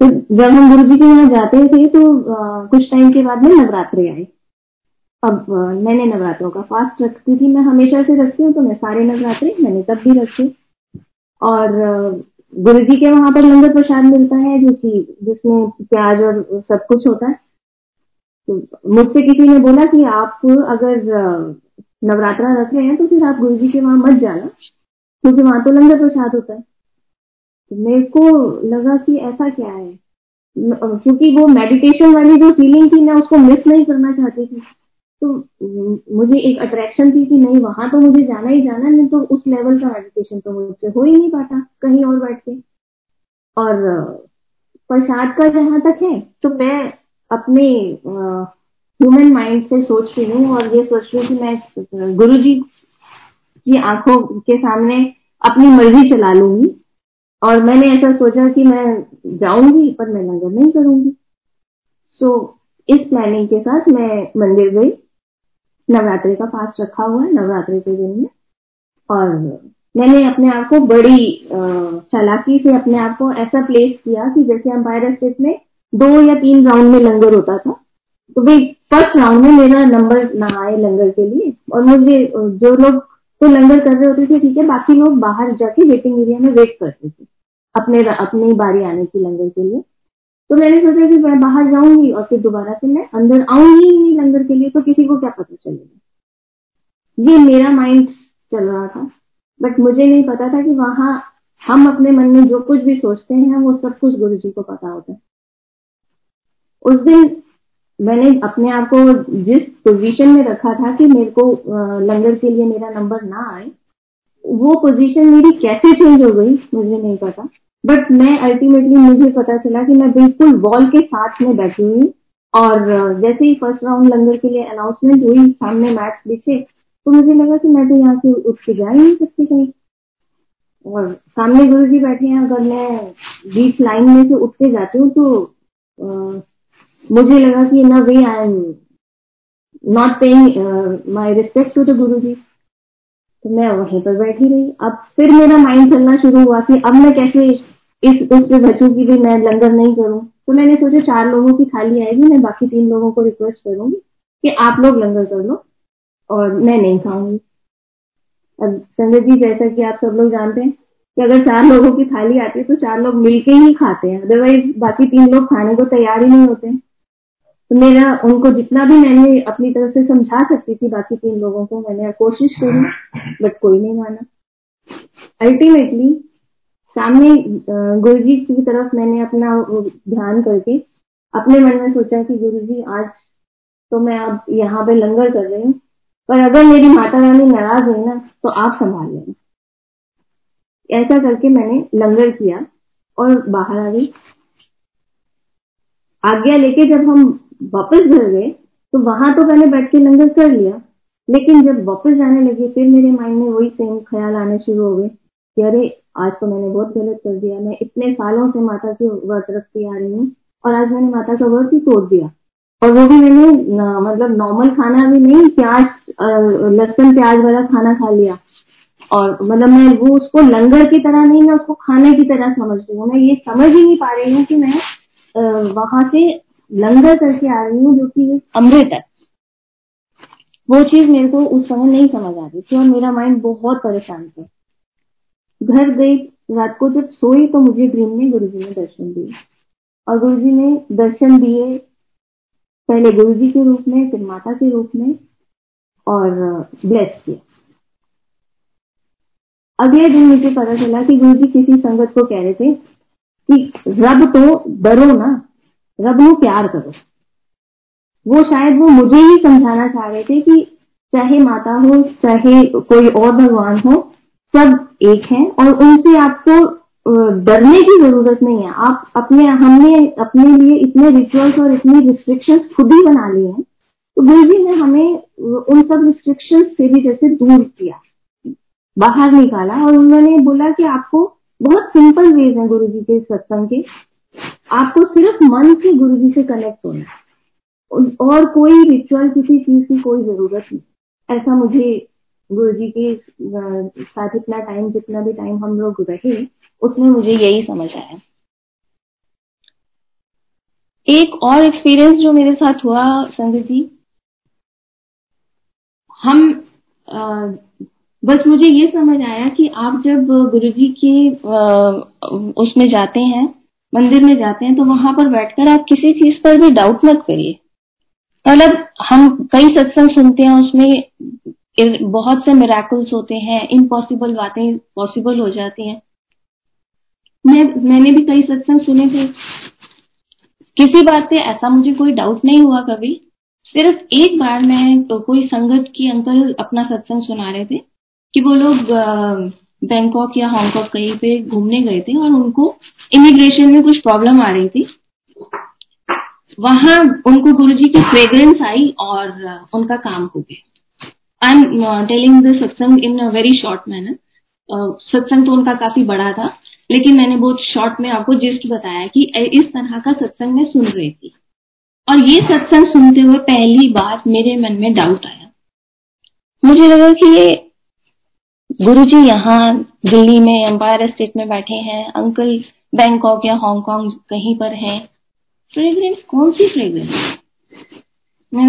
तो जब हम गुरु जी के यहाँ जाते थे तो आ, कुछ टाइम के बाद में नवरात्रे आए। अब मैंने नवरात्रों का फास्ट रखती थी, मैं हमेशा से रखती हूँ तो मैं सारे नवरात्रे मैंने तब भी रखे। और गुरु जी के वहाँ पर लंगर प्रसाद मिलता है, जो कि जिसमें प्याज और सब कुछ होता है। तो मुझसे किसी ने बोला कि आप अगर नवरात्रा रख रहे हैं तो फिर आप गुरु जी के वहाँ मत जाना, क्योंकि वहाँ तो लंगर प्रसाद होता है। तो मेरे को लगा कि ऐसा क्या है? क्योंकि वो मेडिटेशन वाली जो फीलिंग थी, मैं उसको मिस नहीं करना चाहती थी। तो मुझे एक अट्रैक्शन थी कि नहीं वहाँ तो मुझे जाना ही जाना नहीं तो उस लेवल का मेडिटेशन तो मुझसे हो ही नहीं पाता कहीं और बैठ के। और प्रसाद का जहाँ तक है तो मैं अपने ह्यूमन माइंड से सोच रही हूँ और ये सोच रही हूँ कि मैं गुरु जी की आँखों के सामने अपनी मर्ज़ी चला लूँगी। और मैंने ऐसा सोचा कि मैं जाऊँगी पर मैं नगर नहीं करूँगी। सो so, इस प्लानिंग के साथ मैं मंदिर गई। नवरात्रि का पास रखा हुआ है, नवरात्रि के दिन में। और मैंने अपने आप को बड़ी चालाकी से अपने आप को ऐसा प्लेस किया कि जैसे अंपायर स्टेट में दो या तीन राउंड में लंगर होता था। तो भाई फ़र्स्ट राउंड में मेरा नंबर ना आए लंगर के लिए। और मुझे जो लोग तो लंगर कर रहे होते थे, ठीक है, बाकी लोग बाहर जाके वेटिंग एरिया में वेट करते थे। अपने, अपनी बारी आने की लंगर के लिए। तो मैंने सोचा कि मैं बाहर जाऊँगी और फिर दोबारा से मैं अंदर आऊँगी ही नहीं लंगर के लिए तो किसी को क्या पता चलेगा? ये मेरा माइंड चल रहा था बट मुझे नहीं पता था कि वहाँ हम अपने मन में जो कुछ भी सोचते हैं, वो सब कुछ गुरु जी को पता होता है। उस दिन मैंने अपने आप को जिस पोजीशन में रखा था कि मेरे को लंगर के लिए मेरा नंबर ना आए, वो पोजीशन मेरी कैसे चेंज हो गई, मुझे नहीं पता। बट मैं अल्टीमेटली मुझे पता चला कि मैं बिल्कुल वॉल के साथ में बैठी हुई और जैसे ही फ़र्स्ट राउंड लंगर के लिए अनाउंसमेंट हुई सामने मैच दिखे तो मुझे लगा कि मैं तो यहाँ से उठ के जा ही नहीं सकती कहीं। और सामने गुरु जी बैठे हैं अगर मैं बीच लाइन में से उठ के जाती हूँ तो आ, मुझे लगा कि ना way I am not paying my respect to the Guru ji. तो मैं वहीं पर बैठी रही। अब फिर मेरा माइंड चलना शुरू हुआ कि अब मैं कैसे इस, उस पे बचू की भी मैं लंगर नहीं करूँ। तो मैंने सोचा चार लोगों की थाली आएगी, मैं बाकी तीन लोगों को रिक्वेस्ट करूँगी कि आप लोग लंगर कर लो और मैं नहीं खाऊँगी। अब संगत जी, जैसा कि आप सब लोग जानते हैं कि अगर चार लोगों की थाली आती है तो चार लोग मिलके ही खाते हैं। अदरवाइज़ बाकी तीन लोग खाने को तैयार ही नहीं होते। तो मेरा, उनको जितना भी मैंने अपनी तरफ़ से समझा सकती थी बाकी तीन लोगों को, मैंने कोशिश करी बट कोई नहीं माना। अल्टीमेटली सामने गुरु जी की तरफ़ मैंने अपना ध्यान करके अपने मन में सोचा कि गुरु जी आज तो मैं अब यहाँ पे लंगर कर रही हूँ। पर अगर मेरी माता रानी नाराज़ हुई ना तो आप संभाल लेना ऐसा करके मैंने लंगर किया और बाहर आ गई। आज्ञा लेके जब हम वापस घर गए तो वहाँ तो मैंने बैठ के लंगर कर लिया। लेकिन जब वापस जाने लगे, फिर मेरे माइंड में वही सेम ख्याल आने शुरू हो गए कि अरे आज तो मैंने बहुत गलत कर दिया। मैं इतने सालों से माता की व्रत रखती आ रही हूँ और आज मैंने माता का वर्क ही तोड़ दिया। और वो भी मैंने मतलब नॉर्मल खाना भी नहीं, प्याज लहसुन प्याज वाला खाना खा लिया। और मतलब मैं वो उसको लंगर की तरह नहीं, मैं उसको खाने की तरह समझ रही हूँ। मैं ये समझ ही नहीं पा रही हूँ कि मैं वहाँ से लंगर करके आ रही हूँ जो कि अमृत है। वो चीज़ मेरे को उस समय नहीं समझ आ रही थी और मेरा माइंड बहुत परेशान था। घर गई, रात को जब सोई तो मुझे ड्रीम में गुरु जी ने दर्शन दिए। और गुरु जी ने दर्शन दिए पहले गुरु जी के रूप में, फिर माता के रूप में और ब्लेस किया। अगले दिन मुझे पता चला कि गुरु जी किसी संगत को कह रहे थे कि रब तो डरो ना, रब को प्यार करो। वो शायद वो मुझे ही समझाना चाह रहे थे कि चाहे माता हो, चाहे कोई और भगवान हो सब एक है और उनसे आपको डरने की ज़रूरत नहीं है। आप अपने, हमने अपने लिए इतने रिचुअल्स और इतनी रिस्ट्रिक्शंस खुद ही बना लिए हैं तो गुरु जी ने हमें उन सब रिस्ट्रिक्शंस से भी जैसे दूर किया, बाहर निकाला और उन्होंने बोला कि आपको बहुत सिंपल वेज है गुरु जी के सत्संग के। आपको सिर्फ़ मन से गुरु जी से कनेक्ट होना और कोई रिचुअल किसी चीज़ की कोई ज़रूरत नहीं। ऐसा मुझे गुरु जी के साथ इतना टाइम जितना भी टाइम हम लोग रहे उसमें मुझे यही समझ आया। एक और एक्सपीरियंस जो मेरे साथ हुआ संगत जी हम आ, बस मुझे ये समझ आया कि आप जब गुरु जी की उसमें जाते हैं मंदिर में जाते हैं तो वहाँ पर बैठकर आप किसी चीज़ पर भी डाउट मत करिए। मतलब हम कई सत्संग सुनते हैं उसमें बहुत से मेराकल्स होते हैं इम्पॉसिबल बातें पॉसिबल हो जाती हैं। मैं, मैंने भी कई सत्संग सुने थे। किसी बात से ऐसा मुझे कोई डाउट नहीं हुआ कभी। सिर्फ़ एक बार मैं तो कोई संगत की अंकल अपना सत्संग सुना रहे थे कि वो लोग बैंकॉक या हांगकॉन्ग कहीं पे घूमने गए थे और उनको इमिग्रेशन में कुछ प्रॉब्लम आ रही थी। वहाँ उनको गुरुजी की फ्रेग्रेंस आई और उनका काम हो गया। आई am telling the satsang in a very short manner सत्संग तो उनका काफ़ी बड़ा था, लेकिन मैंने बहुत शॉर्ट में आपको जिस्ट बताया कि इस तरह का सत्संग मैं सुन रही थी। और ये सत्संग सुनते हुए पहली बार मेरे मन में डाउट आया। मुझे लगा कि ये गुरु जी यहाँ दिल्ली में एम्पायर स्टेट में बैठे हैं अंकल बैंकॉक या हांगकांग कहीं पर हैं। फ्रेग्रेंस कौन सी फ्रेग्रेंस मैं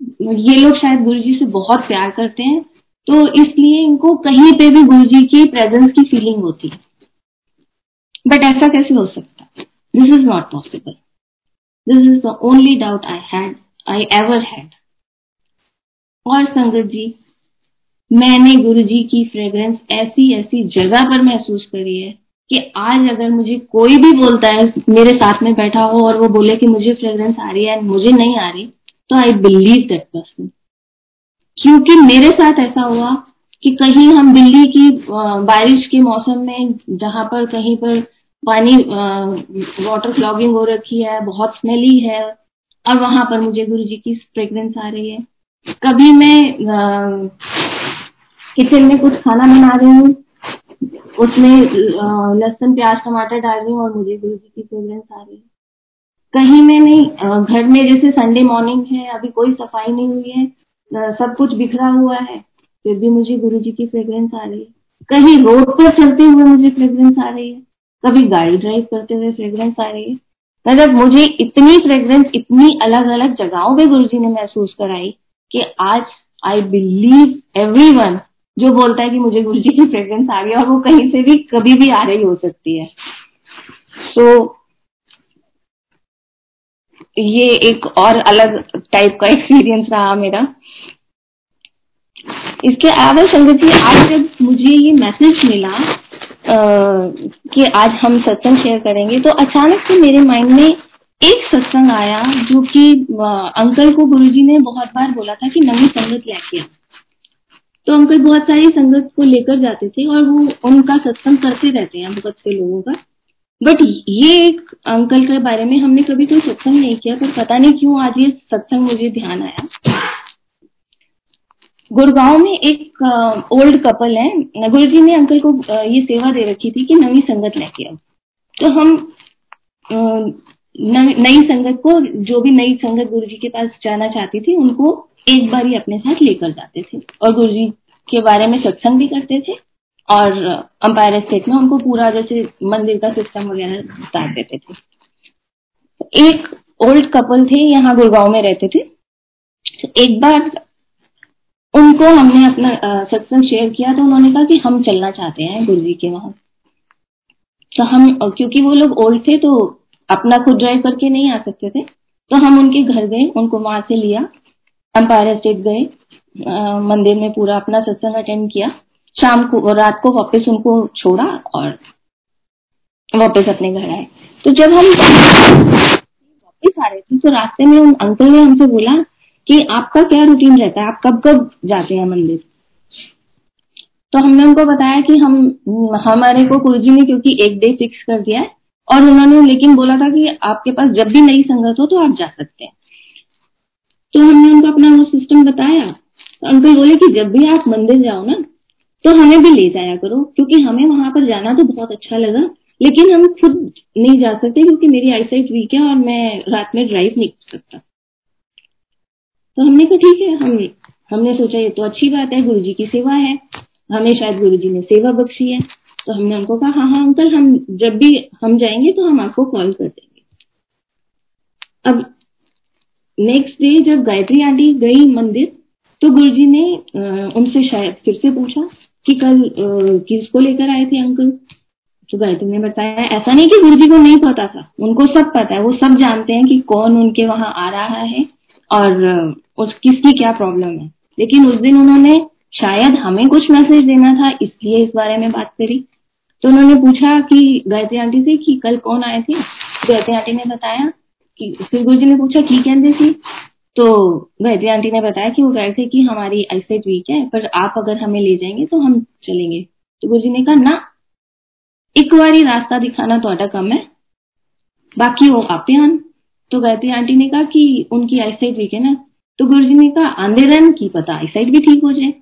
ये लोग शायद गुरु जी से बहुत प्यार करते हैं तो इसलिए इनको कहीं पे भी गुरु जी की प्रेजेंस की फीलिंग होती है। बट ऐसा कैसे हो सकता this is not possible this is the only doubt I had I ever had और संगत जी, मैंने गुरु जी की फ्रेग्रेंस ऐसी ऐसी जगह पर महसूस करी है कि आज अगर मुझे कोई भी बोलता है, मेरे साथ में बैठा हो और वो बोले कि मुझे फ्रेग्रेंस आ रही है, मुझे नहीं आ रही तो आई बिलीव दैट पर्सन क्योंकि मेरे साथ ऐसा हुआ कि कहीं हम दिल्ली की बारिश के मौसम में जहाँ पर कहीं पर पानी वाटर फ्लॉगिंग हो रखी है, बहुत स्मेली है, और वहाँ पर मुझे गुरु जी की फ्रेग्रेंस आ रही है। कभी मैं किचन में कुछ खाना बना रही हूँ, उसमें लहसुन, प्याज, टमाटर डाल रही हूँ और मुझे गुरु जी की फ्रेग्रेंस आ रही है। कहीं में नहीं घर में जैसे संडे मॉर्निंग है अभी कोई सफ़ाई नहीं हुई है सब कुछ बिखरा हुआ है फिर भी मुझे गुरु जी की फ्रेग्रेंस आ रही है। कहीं रोड पर चलते हुए मुझे फ्रेग्रेंस आ रही है कभी गाड़ी ड्राइव करते हुए फ्रेग्रेंस आ रही है। मतलब मुझे इतनी फ्रेग्रेंस इतनी अलग अलग जगहों पे गुरु जी ने महसूस कराई कि आज आई बिलीव एवरी जो बोलता है कि मुझे गुरु जी की फ्रेग्रेंस आ रही है और वो कहीं से भी कभी भी आ रही हो सकती है। सो so, ये एक और अलग टाइप का एक्सपीरियंस रहा मेरा। इसके अलावा संगत जी आज जब मुझे ये मैसेज मिला आ, कि आज हम सत्संग शेयर करेंगे तो अचानक से मेरे माइंड में एक सत्संग आया जो कि अंकल को गुरुजी ने बहुत बार बोला था कि नवी संगत लेके तो अंकल बहुत सारी संगत को लेकर जाते थे और वो उनका सत्संग करते रहते हैं बहुत से लोगों का। बट ये एक अंकल के बारे में हमने कभी कोई सत्संग नहीं किया पर पता नहीं क्यों आज ये सत्संग मुझे ध्यान आया। गुड़गांव में एक ओल्ड कपल है। गुरु जी ने अंकल को ये सेवा दे रखी थी कि नवी संगत लेके आओ। तो हम नई संगत को, जो भी नई संगत गुरु जी के पास जाना चाहती थी, उनको एक बार ही अपने साथ लेकर जाते थे। और गुरु जी के बारे में सत्संग भी करते थे। और अंपायर स्टेट में उनको पूरा जैसे मंदिर का सिस्टम वगैरह बता देते थे। एक ओल्ड कपल थे, यहाँ गुड़गांव में रहते थे। एक बार उनको हमने अपना सत्संग शेयर किया तो उन्होंने कहा कि हम चलना चाहते हैं गुरु जी के वहाँ। तो हम, क्योंकि वो लोग ओल्ड थे तो अपना खुद ड्राइव करके नहीं आ सकते थे। तो हम उनके घर गए, उनको वहाँ से लिया। अंपायर स्टेट गए। मंदिर में पूरा अपना सत्संग अटेंड किया। शाम को और रात को वापस उनको छोड़ा और वापस अपने घर आए। तो जब हम वापस आ रहे थे तो रास्ते में उन अंकल ने हमसे बोला कि आपका क्या रूटीन रहता है? आप कब कब जाते हैं मंदिर? तो हमने उनको बताया कि हम, हमारे को गुरु ने क्योंकि एक डे फिक्स कर दिया है, और उन्होंने लेकिन बोला था कि आपके पास जब भी नई संगत हो तो आप जा सकते हैं। तो हमने उनको अपना वो सिस्टम बताया। तो अंकल बोले कि जब भी आप मंदिर जाओ ना तो हमें भी ले जाया करो, क्योंकि हमें वहाँ पर जाना तो बहुत अच्छा लगा। लेकिन हम खुद नहीं जा सकते, क्योंकि मेरी आईसाइट वीक है और मैं रात में ड्राइव नहीं कर सकता। तो हमने कहा, ठीक है, हम हमने सोचा, ये तो अच्छी बात है गुरु जी की सेवा है। हमें शायद गुरु जी ने सेवा बख्शी है। तो हमने उनको कहा हाँ हाँ अंकल हम जब भी हम जाएँगे तो हम आपको कॉल कर देंगे। अब नेक्स्ट डे जब गायत्री आंटी गई मंदिर तो गुरु जी ने उनसे शायद फिर से पूछा कि कल किसको लेकर आए थे अंकल। तो गायत्री ने बताया, ऐसा नहीं कि गुरु जी को नहीं पता था। उनको सब पता है, वो सब जानते हैं कि कौन उनके वहाँ आ रहा है और उस, किसकी क्या प्रॉब्लम है। लेकिन उस दिन उन्होंने शायद हमें कुछ मैसेज देना था, इसलिए इस बारे में बात करी। तो उन्होंने पूछा कि, गायत्री आंटी से कि कल कौन आए थे? गायत्री आंटी ने बताया कि, फिर गुरु जी ने पूछा, की कहते थी? तो गायत्री आंटी ने बताया कि वो कह थे कि हमारी आईसाइट वीक है, पर आप अगर हमें ले जाएँगे तो हम चलेंगे। तो गुरु जी ने कहा, ना, एक बारी रास्ता दिखाना थोड़ा कम है, बाकी वो आप तो गायत्री आंटी ने कहा कि उनकी आईसाइट वीक है ना तो गुरु जी ने कहा, आंधे की पता आईसाइट भी ठीक हो जाए।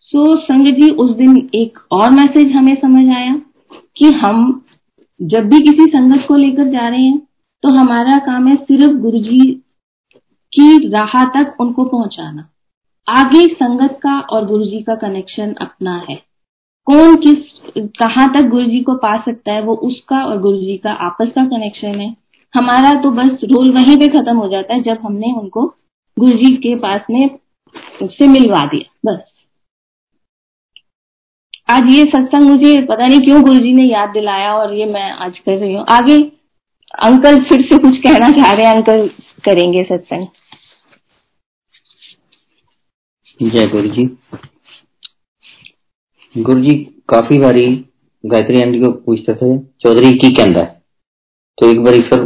सो संग जी, उस दिन एक और मैसेज हमें समझ आया कि हम जब भी किसी संगत को लेकर जा रहे हैं तो हमारा काम है सिर्फ़ गुरु जी की राह तक उनको पहुंचाना। आगे संगत का और गुरु जी का कनेक्शन अपना है। कौन किस, कहाँ तक गुरु जी को पा सकता है, वो उसका और गुरु जी का आपस का कनेक्शन है। हमारा तो बस रोल वहीं पे खत्म हो जाता है, जब हमने उनको गुरु जी के पास में उससे मिलवा दिया, बस। आज ये सत्संग मुझे पता नहीं क्यों गुरु जी ने याद दिलाया और ये मैं आज कर रही हूँ। आगे अंकल फिर से कुछ कहना चाह रहे हैं? अंकल करेंगे सत्संग। जय गुरु जी गुरु जी काफ़ी बारी गायत्री आंटी को पूछते थे, चौधरी की कहता है। तो एक बार फिर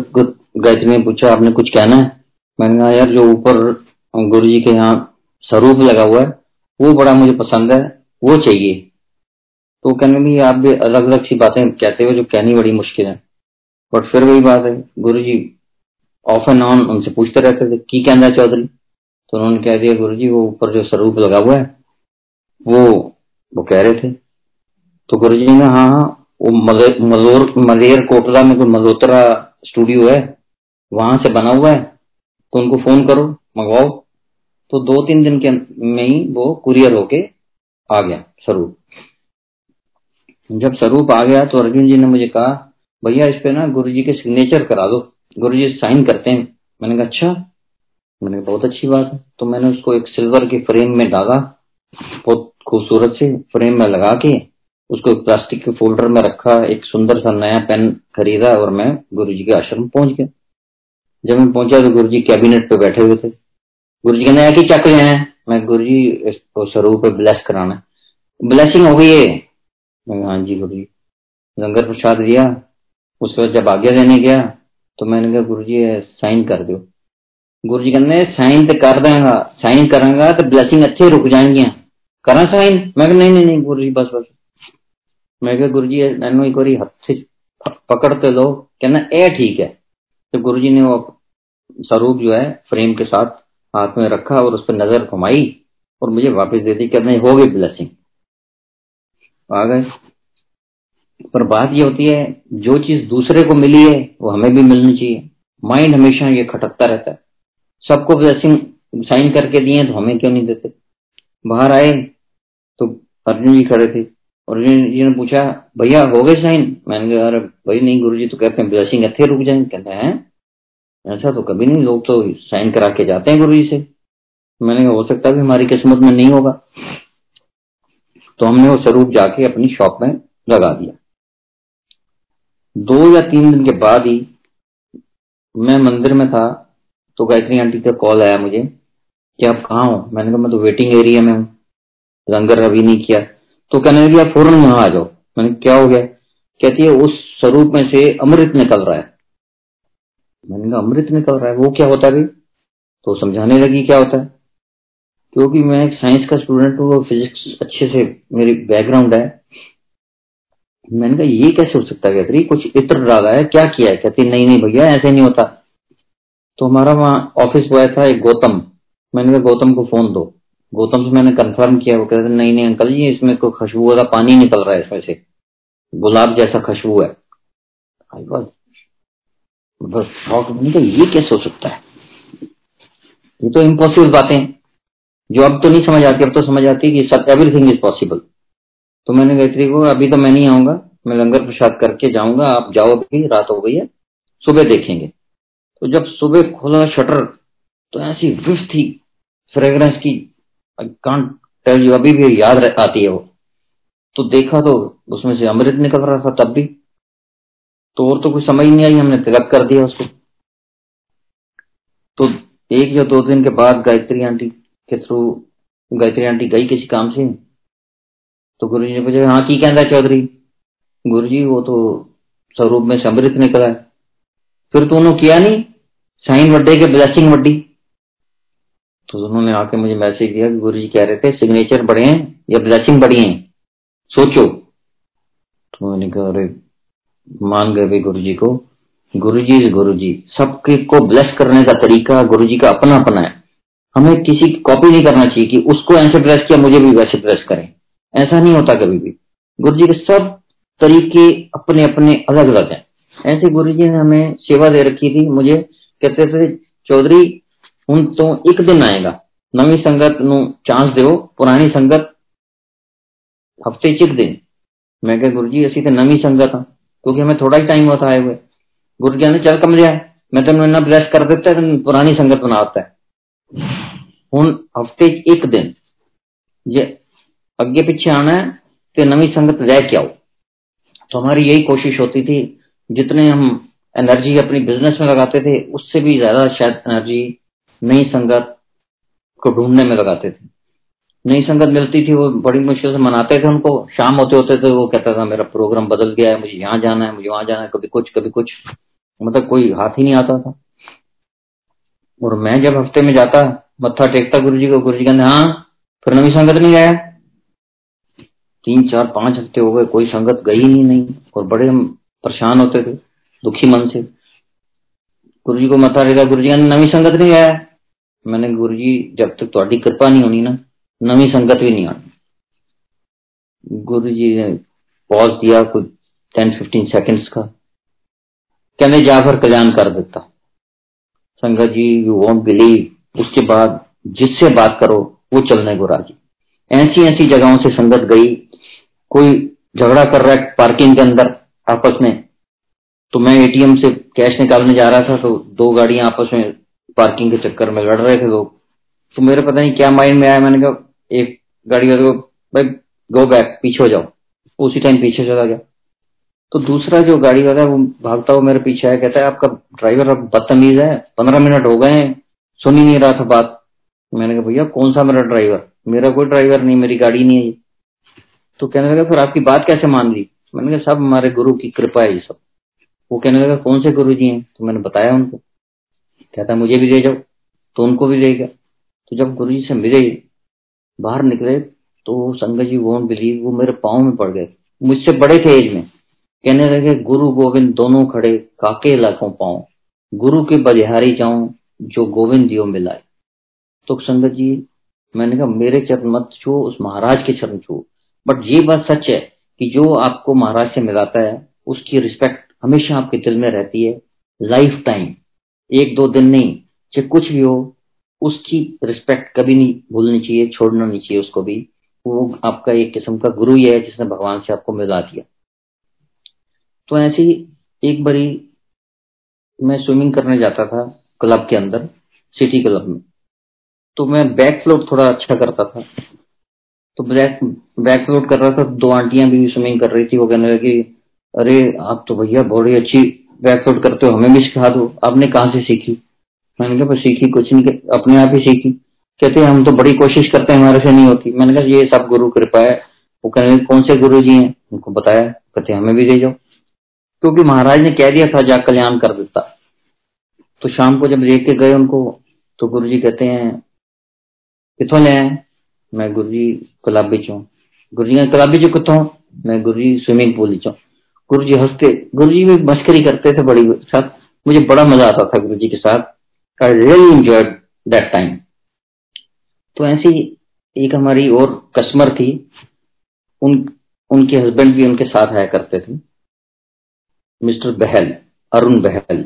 गायत्री ने पूछा, आपने कुछ कहना है? मैंने कहा, यार, जो ऊपर गुरु जी के यहाँ स्वरूप लगा हुआ है, वो बड़ा मुझे पसंद है, वो चाहिए। तो कहने लगी, आप भी अलग अलग सी बातें कहते हो, जो कहनी बड़ी मुश्किल है। बट फिर वही बात है गुरु जी ऑफ़ एंड ऑन उनसे पूछते रहते थे, की कहना चौधरी? तो उन्होंने कह दिया गुरु जी वो ऊपर जो स्वरूप लगा हुआ है, वो वो कह रहे थे। तो गुरु जी ने हाँ हाँ वो मजोर, मलेर कोटला में कोई मल्होत्रा स्टूडियो है, वहाँ से बना हुआ है तो उनको फ़ोन करो, मंगवाओ। तो दो तीन दिन के में ही वो कुरियर होके आ गया स्वरूप। जब स्वरूप आ गया तो अर्जुन जी ने मुझे कहा भैया, इस पे ना गुरु जी के सिग्नेचर करा दो। गुरु जी साइन करते हैं। मैंने कहा अच्छा। मैंने बहुत अच्छी बात है। तो मैंने उसको एक सिल्वर के फ्रेम में डाला। बहुत खूबसूरत से फ्रेम में लगा के उसको एक प्लास्टिक के फोल्डर में रखा, एक सुंदर सा नया पेन खरीदा और मैं गुरु जी के आश्रम पहुँच गया। जब मैं पहुँचा तो गुरु जी कैबिनेट पे बैठे हुए थे। गुरु जी कहने, आया कि क्या चक हैं? मैं गुरु जी इसको स्वरूप पे ब्लेस कराना ब्लेसिंग हो गई है? हाँ जी गुरु जी लंगर प्रसाद दिया उस पर जब आज्ञा देने गया तो मैंने कहा गुरु जी साइन कर दो। गुरु जी कहने साइन तो कर देगा, साइन करेंगा तो ब्लेसिंग अच्छे रुक जाएँगे। करा साइन? मैं नहीं नहीं नहीं गुरु जी बस बस। मैं कहा गुरु जी मैनू एक बार हथ पकड़ते लो। कहना, ए, ठीक है। तो गुरु जी ने वो स्वरूप जो है, फ्रेम के साथ हाथ में रखा और उस पर नज़र घुमाई और मुझे वापस दे दी। कहना हो गई ब्लेसिंग आ गए। पर बात ये होती है, जो चीज़ दूसरे को मिली है, वो हमें भी मिलनी चाहिए। माइंड हमेशा ये खटकता रहता है। सबको ब्लेसिंग साइन करके दिए तो हमें क्यों नहीं देते? बाहर आए तो अर्जुन जी खड़े थे। अर्जुन जी ने पूछा, भैया, हो गए साइन मैंने कहा, अरे, भाई, नहीं, गुरु जी तो कहते हैं ब्लेसिंग अच्छे रुक जाए। कहते हैं ऐसा तो कभी नहीं, लोग तो साइन करा के जाते हैं गुरु जी से। मैंने कहा, हो सकता है हमारी किस्मत में नहीं होगा। तो हमने वो स्वरूप जाके अपनी शॉप में लगा दिया। दो या तीन दिन के बाद ही मैं मंदिर में था तो गायत्री आंटी का कॉल आया मुझे कि आप कहा हो? मैंने कहा, मैं तो वेटिंग एरिया में हूँ। लंगर अभी नहीं किया। तो कहने लगी, आप फ़ौरन यहाँ आ जाओ। मैंने क्या हो गया? कहती है, उस स्वरूप में से अमृत निकल रहा है। मैंने कहा, अमृत निकल रहा है? वो क्या होता है तो समझाने लगी क्या होता है। क्योंकि मैं एक साइंस का स्टूडेंट हूँ फिजिक्स अच्छे से मेरी बैकग्राउंड है मैंने कहा, ये कैसे हो सकता है कहती कुछ इत्र डाला है क्या किया है? कहती, नहीं नहीं भैया, ऐसे नहीं होता। तो हमारा वहाँ ऑफ़िस बॉय था एक गौतम। मैंने कहा, गौतम को फ़ोन दो। गौतम से मैंने कंफर्म किया, वो कहते, नहीं नहीं अंकल जी, इसमें कोई खुशबू वाला पानी निकल रहा है इसमें से। गुलाब जैसा खुशबू है। बस ये कैसे हो सकता है? ये तो इम्पॉसिबल बातें जो अब तो नहीं समझ आती, अब तो समझ आती कि सब एवरीथिंग इज़ पॉसिबल तो मैंने गायत्री को अभी तो मैं नहीं आऊँगा, मैं लंगर प्रसाद करके जाऊँगा, आप जाओ अभी, रात हो गई है, सुबह देखेंगे। तो जब सुबह खोला शटर तो ऐसी विफ थी फ्रेग्रेंस की कांट टेल यू अभी भी याद आती है वो। तो देखा तो उसमें से अमृत निकल रहा था तब भी। तो और तो कुछ समझ नहीं आई, हमने तिलक कर दिया उसको। तो एक या दो दिन के बाद गायत्री आंटी के थ्रू, गायत्री आंटी गई किसी काम से तो गुरु जी ने पूछा हाँ की कहता चौधरी? गुरु जी वो तो स्वरूप में समृत निकला है। फिर तो उन्होंने किया नहीं साइन वड्डे के ब्लेसिंग वड्डी तो उन्होंने आके मुझे मैसेज दिया कि गुरु जी कह रहे थे, सिग्नेचर बड़े हैं या ब्लेसिंग बड़ी हैं? सोचो। तो मैंने कहा, अरे, मान गए भाई गुरु जी को। गुरु जी इज़ गुरु जी सबके को ब्लेस करने का तरीका गुरु जी का अपना अपना है। हमें किसी की कॉपी नहीं करना चाहिए कि उसको ऐसे ड्रेस किया, मुझे भी वैसे ड्रेस करें। ऐसा नहीं होता कभी भी। गुरु जी के सब तरीके अपने अपने अलग अलग हैं। ऐसे गुरु जी ने हमें सेवा दे रखी थी। मुझे कहते थे, चौधरी हूँ तो एक दिन आएगा। नवी संगत नु चांस दो पुरानी संगत हफ़्ते एक दिन मैं क्या गुरु जी असि तो नवी संगत हाँ क्योंकि हमें थोड़ा ही टाइम होता है हुए गुरु जी ने चल कम लिया मैं तेन इन्ना ब्लेस कर देता है पुरानी संगत बना देता है। हूँ हफ़्ते एक दिन जे पीछे आना है तो नवी संगत रह के आओ। तो हमारी यही कोशिश होती थी, जितने हम एनर्जी अपनी बिज़नेस में लगाते थे, उससे भी ज़्यादा शायद एनर्जी नई संगत को ढूँढने में लगाते थे। नई संगत मिलती थी, वो बड़ी मुश्किल से मनाते थे उनको। शाम होते होते थे वो कहता था, मेरा प्रोग्राम बदल गया है, मुझे यहाँ जाना है, मुझे वहाँ जाना है, कभी कुछ कभी कुछ। मतलब कोई हाथ ही नहीं आता था। और मैं जब हफ़्ते में जाता, मत्था टेकता गुरु जी को गुरु जी कहते हाँ फिर नवी संगत नहीं आया? तीन, चार, पाँच हफ़्ते हो गए, कोई संगत गई ही नहीं और बड़े परेशान होते थे, दुखी मन से। गुरु जी को मथा रहेगा गुरु जी नवी संगत नहीं आया? मैंने गुरु जी जब तक थोड़ी कृपा नहीं होनी ना, नवी संगत भी नहीं आनी। गुरु जी ने पॉज दिया कुछ टेन फिफ्टीन सेकंड्स का। कहने जा फिर कल्याण कर देता। संगत जी यू वॉन्ट बिलीव उसके बाद जिससे बात करो, वो चलने को राज़ी। ऐसी ऐसी जगहों से संगत गई, कोई झगड़ा कर रहा है पार्किंग के अंदर आपस में तो मैं एटीएम से कैश निकालने जा रहा था तो दो गाड़ियाँ आपस में पार्किंग के चक्कर में लड़ रहे थे लोग। तो मेरे पता नहीं क्या माइंड में आया, मैंने कहा, एक गाड़ी वाले को, भाई गो बैक पीछे हो जाओ। उसी टाइम पीछे चला गया। तो दूसरा जो गाड़ी वाला वो भागता हुआ मेरे पीछे आया, कहता है, आपका ड्राइवर अब बदतमीज है, पंद्रह मिनट हो गए सुन ही नहीं रहा था बात। मैंने कहा, भैया, कौन सा मेरा ड्राइवर मेरा कोई ड्राइवर नहीं, मेरी गाड़ी नहीं है। तो कहने लगा, फिर आपकी बात कैसे मान ली? मैंने कहा, सब हमारे गुरु की कृपा है ये सब। वो कहने लगा, कौन से गुरु जी हैं? तो मैंने बताया उनको। कहता, मुझे भी ले जाओ। तो उनको भी ले गया। तो जब गुरु जी से मिले बाहर निकले तो संगत जी वोट बिलीव वो मेरे पाँव में पड़ गए। मुझसे बड़े थे एज में। कहने लगे, गुरु गोविंद दोनों खड़े, काके लाखों पाओ गुरु के बलिहारी जाऊँ, जो गोविंद दियो मिलाए तो संगत जी मैंने कहा, मेरे चरण मत छू उस महाराज के चरण छू बट ये बात सच है कि जो आपको महाराज से मिलाता है, उसकी रिस्पेक्ट हमेशा आपके दिल में रहती है। लाइफ टाइम एक दो दिन नहीं, चाहे कुछ भी हो, उसकी रिस्पेक्ट कभी नहीं भूलनी चाहिए, छोड़ना नहीं चाहिए उसको भी। वो आपका एक किस्म का गुरु ही है, जिसने भगवान से आपको मिला दिया। तो ऐसे ही एक बारी मैं स्विमिंग करने जाता था क्लब के अंदर सिटी क्लब में। तो मैं बैक फ्लोट थोड़ा अच्छा करता था। तो बैक बैक फ्लोट कर रहा था, दो आंटियाँ भी स्विमिंग कर रही थी, वो कहने लगी, अरे, आप तो भैया बड़ी अच्छी बैक फ्लोट करते हो, हमें भी सिखा दो, आपने कहाँ से सीखी? मैंने कहा सीखी, कुछ नहीं, अपने आप ही सीखी। कहते, हम तो बड़ी कोशिश करते हैं, हमारे से नहीं होती। मैंने कहा, ये सब गुरु कृपा है। वो कहने कौन से गुरु जी हैं? उनको बताया, कहते, हमें भी दे जाओ। क्योंकि महाराज ने कह दिया था, जा कल्याण कर देता। तो शाम को जब देख के गए उनको तो गुरु जी कहते हैं कितों ले आए मैं गुरु जी गुलाबी चो। गुरु जी गुलाबी चो कितों मैं गुरु जी स्विमिंग पूल चो। गुरु जी हँसते, गुरु जी भी मस्करी करते थे बड़ी साथ। मुझे बड़ा मज़ा आता था गुरु जी के साथ। I really enjoyed that time तो ऐसी एक हमारी और कस्टमर थी। उन, उनके हस्बैंड भी उनके साथ आया करते थे। मिस्टर बहल, अरुण बहल।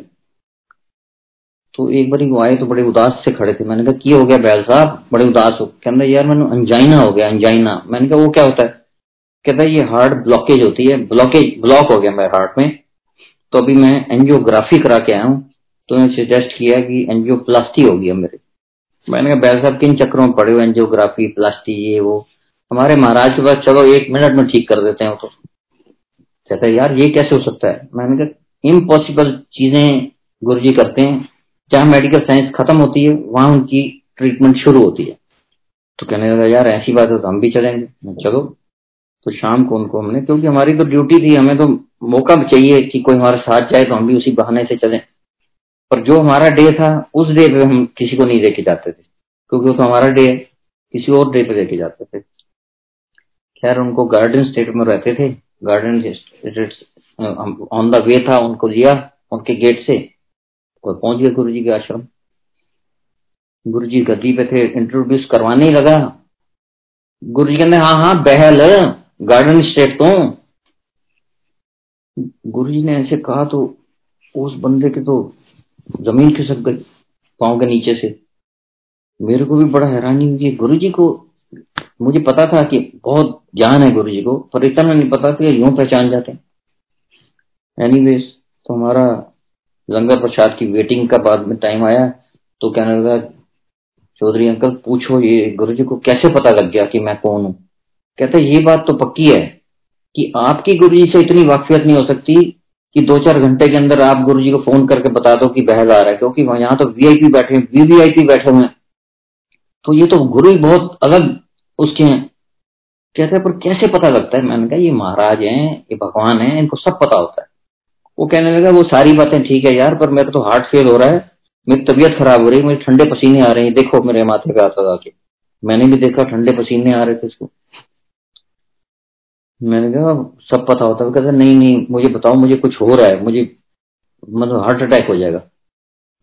तो एक बार वो आए तो बड़े उदास से खड़े थे। मैंने कहा, की हो गया बहल साहब? बड़े उदास हो। कहते यार, मैंने अंजाइना हो गया, अंजाइना। मैंने कहा, वो क्या होता है? कहता है, ये हार्ट ब्लॉकेज होती है, ब्लॉकेज, ब्लॉक हो गया मेरे हार्ट में। तो अभी मैं एंजियोग्राफी करा के आया हूँ। तो उन्होंने सजेस्ट किया कि एंजियोप्लास्टी हो गया मेरे। मैंने कहा, बैल साहब, किन चक्रों में पड़े हुए एंजियोग्राफी, प्लास्टी, ये, वो? हमारे महाराज के पास, चलो, एक मिनट में ठीक कर देते हैं तो। कहता है, यार, ये कैसे हो सकता है? मैंने कहा इम्पॉसिबल चीज़ें गुरु जी करते हैं। जहाँ मेडिकल साइंस खत्म होती है, वहाँ उनकी ट्रीटमेंट शुरू होती है। तो कहने लगा, यार, ऐसी बात है तो हम भी चलेंगे। चलो। तो शाम को उनको हमने, क्योंकि हमारी तो ड्यूटी थी, हमें तो मौका चाहिए कि कोई हमारे साथ जाए तो हम भी उसी बहाने से चलें। पर जो हमारा डे था, उस डे पे हम किसी को नहीं लेके जाते थे, क्योंकि वो तो हमारा डे किसी और डे पे लेके जाते थे। खैर, उनको गार्डन स्टेट में रहते थे। गार्डन ऑन द वे था, उनको लिया उनके गेट से। और पहुँच गए गुरु जी के आश्रम। गुरु जी गद्दी पे थे इंट्रोड्यूस करवाने ही लगा। गुरु जी कहते हाँ हाँ बहल गार्डन स्टेट तो। गुरु जी ने ऐसे कहा तो उस बंदे के तो ज़मीन खिसक गई पाँव के नीचे से। मेरे को भी बड़ा हैरानी हुई। गुरु जी को मुझे पता था कि बहुत ज्ञान है गुरु जी को, पर इतना नहीं पता कि यूँ पहचान जाते। एनीवेज तो हमारा लंगर प्रसाद की वेटिंग का बाद में टाइम आया तो कहने लगा, चौधरी अंकल, पूछो ये गुरु जी को कैसे पता लग गया कि मैं कौन हूँ? कहते, ये बात तो पक्की है कि आपकी गुरु जी से इतनी वाकफियत नहीं हो सकती कि दो चार घंटे के अंदर आप गुरु जी को फ़ोन करके बता दो कि बहल आ रहा है, क्योंकि यहाँ तो वीआईपी बैठे हैं वीवीआईपी बैठे हुए हैं। तो ये तो गुरु ही बहुत अलग उसके हैं। कहते हैं पर कैसे पता लगता है? मैंने कहा, ये महाराज हैं, ये भगवान है, इनको सब पता होता है। वो कहने लगा, वो सारी बातें ठीक है यार, पर मेरा तो हार्ट फेल हो रहा है। मेरी तबीयत खराब हो रही है, मुझे ठंडे पसीने आ रहे हैं। देखो मेरे माथे पे हाथ लगा के। मैंने भी देखा ठंडे पसीने आ रहे थे इसको। मैंने कहा, सब पता होता है। कहते, नहीं नहीं, मुझे बताओ, मुझे कुछ हो रहा है, मुझे मतलब हार्ट अटैक हो जाएगा।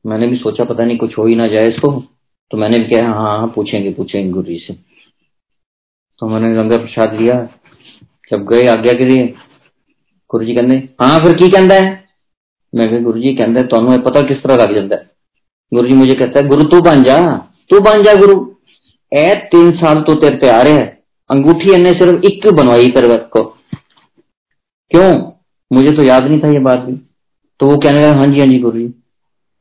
मैंने भी सोचा, पता नहीं कुछ हो ही ना जाए इसको। तो मैंने भी कहा हाँ हाँ पूछेंगे पूछेंगे गुरु जी से। तो मैंने लंगर प्रसाद लिया। जब गए आज्ञा के लिए गुरु जी कहते हाँ फिर की कहता है मैं कहा गुरु जी कहते ਤੁਹਾਨੂੰ पता किस तरह लग जाता है गुरु जी मुझे कहता है गुरु तू बन जा तू बन जा गुरु ए तीन साल तो तेरे पे आ रहे हैं अंगूठी इन्हें सिर्फ एक बनवाई तेरे को क्यों मुझे तो याद नहीं था ये बात भी तो वो कहने लगा हाँ जी हाँ जी गुरु जी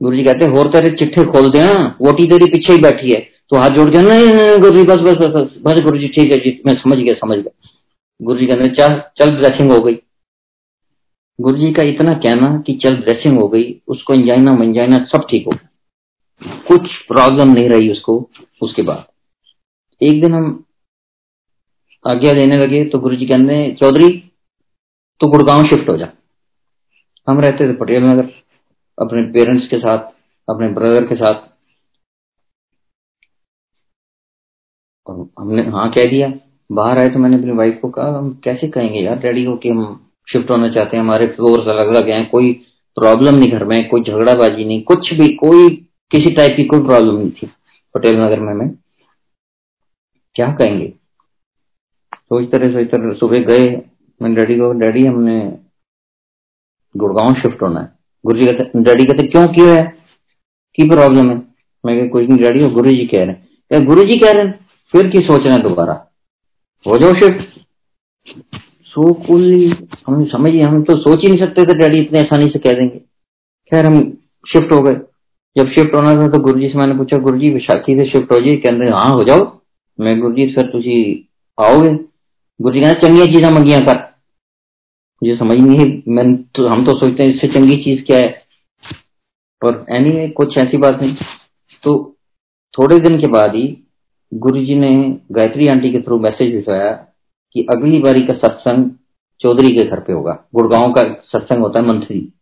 गुरु जी कहते और तेरे चिट्ठे खोल दे वोटी तेरी पीछे ही बैठी है तो हाथ जोड़ के नहीं गुरु जी बस बस बस बस बस गुरु जी ठीक है जी मैं समझ गया समझ गया गुरु जी कहते चल चल ड्रेसिंग हो गई गुरु जी का इतना कहना कि चल ड्रेसिंग हो गई, उसको इंजाइना मंजाइना सब ठीक हो कुछ प्रॉब्लम नहीं रही उसको, उसके बाद। एक दिन हम आज्ञा देने लगे तो गुरु जी कहते चौधरी तो गुड़गांव शिफ्ट हो जा। हम रहते थे पटेल नगर, अपने पेरेंट्स के साथ, अपने ब्रदर के साथ। और हमने हाँ कह दिया। बाहर आए तो मैंने अपनी वाइफ को कहा, हम कैसे कहेंगे यार डैडी को कि हम शिफ्ट होना चाहते हैं, हमारे फ्लोर अलग अलग हैं, कोई प्रॉब्लम नहीं घर में, कोई झगड़ाबाजी नहीं, कुछ भी, कोई, किसी टाइप की कोई प्रॉब्लम नहीं थी पटेल नगर में, मैं। क्या कहेंगे? सोचते रहे सोचते रहे सुबह गए मैंने डैडी को, डैडी, हमने गुड़गांव शिफ्ट होना है। गुरु जी कहते, डैडी कहते, क्यों क्यों है? की प्रॉब्लम है? मैं कुछ नहीं, डैडी हो गुरु जी कह रहे हैं। गुरु जी कह रहे हैं, फिर की सोच रहे दोबारा? हो जाओ शिफ्ट सो कुल हम समझिए हम तो सोच ही नहीं सकते थे डैडी इतने आसानी से कह देंगे। खैर हम शिफ्ट हो गए। जब शिफ्ट होना था तो गुरु जी से मैंने पूछा गुरु जी विशाखी से शिफ्ट हो जाए कहते हाँ हो जाओ। मैं गुरु जी सर तुझी आओगे? गुरु जी कहना चंगिया चीजा मंगिया कर। मुझे समझ नहीं है मैं तो हम तो सोचते हैं इससे चंगी चीज़ क्या है? पर एनी anyway, कुछ ऐसी बात नहीं। तो थोड़े दिन के बाद ही गुरु जी ने गायत्री आंटी के थ्रू मैसेज भिजवाया कि अगली बारी का सत्संग चौधरी के घर पे होगा। गुड़गांव का सत्संग होता है मंथली।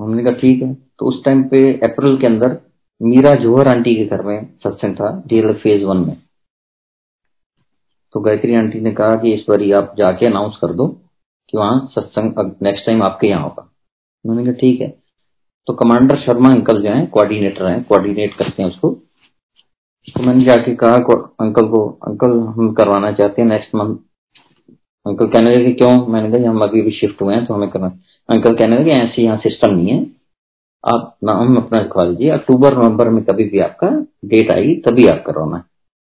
हमने कहा, ठीक है। तो उस टाइम पे अप्रैल के अंदर मीरा जोहर आंटी के घर में सत्संग था डीएल फ़ेज़ वन में। तो गायत्री आंटी ने कहा कि इस बार आप जाके अनाउंस कर दो कि वहाँ सत्संग नेक्स्ट टाइम आपके यहाँ होगा। मैंने कहा, ठीक है। तो कमांडर शर्मा अंकल जो है कोऑर्डिनेटर हैं कोऑर्डिनेट करते हैं उसको। तो मैंने जाके कहा को, अंकल को अंकल हम करवाना चाहते हैं नेक्स्ट मंथ अंकल कहने लगे क्यों? मैंने कहा हम अभी भी शिफ्ट हुए हैं तो हमें करना अंकल कहने लगे ऐसे यहाँ सिस्टम नहीं है। आप नाम अपना लिखवा लीजिए अक्टूबर नवंबर में कभी भी आपका डेट आई तभी आप करवाना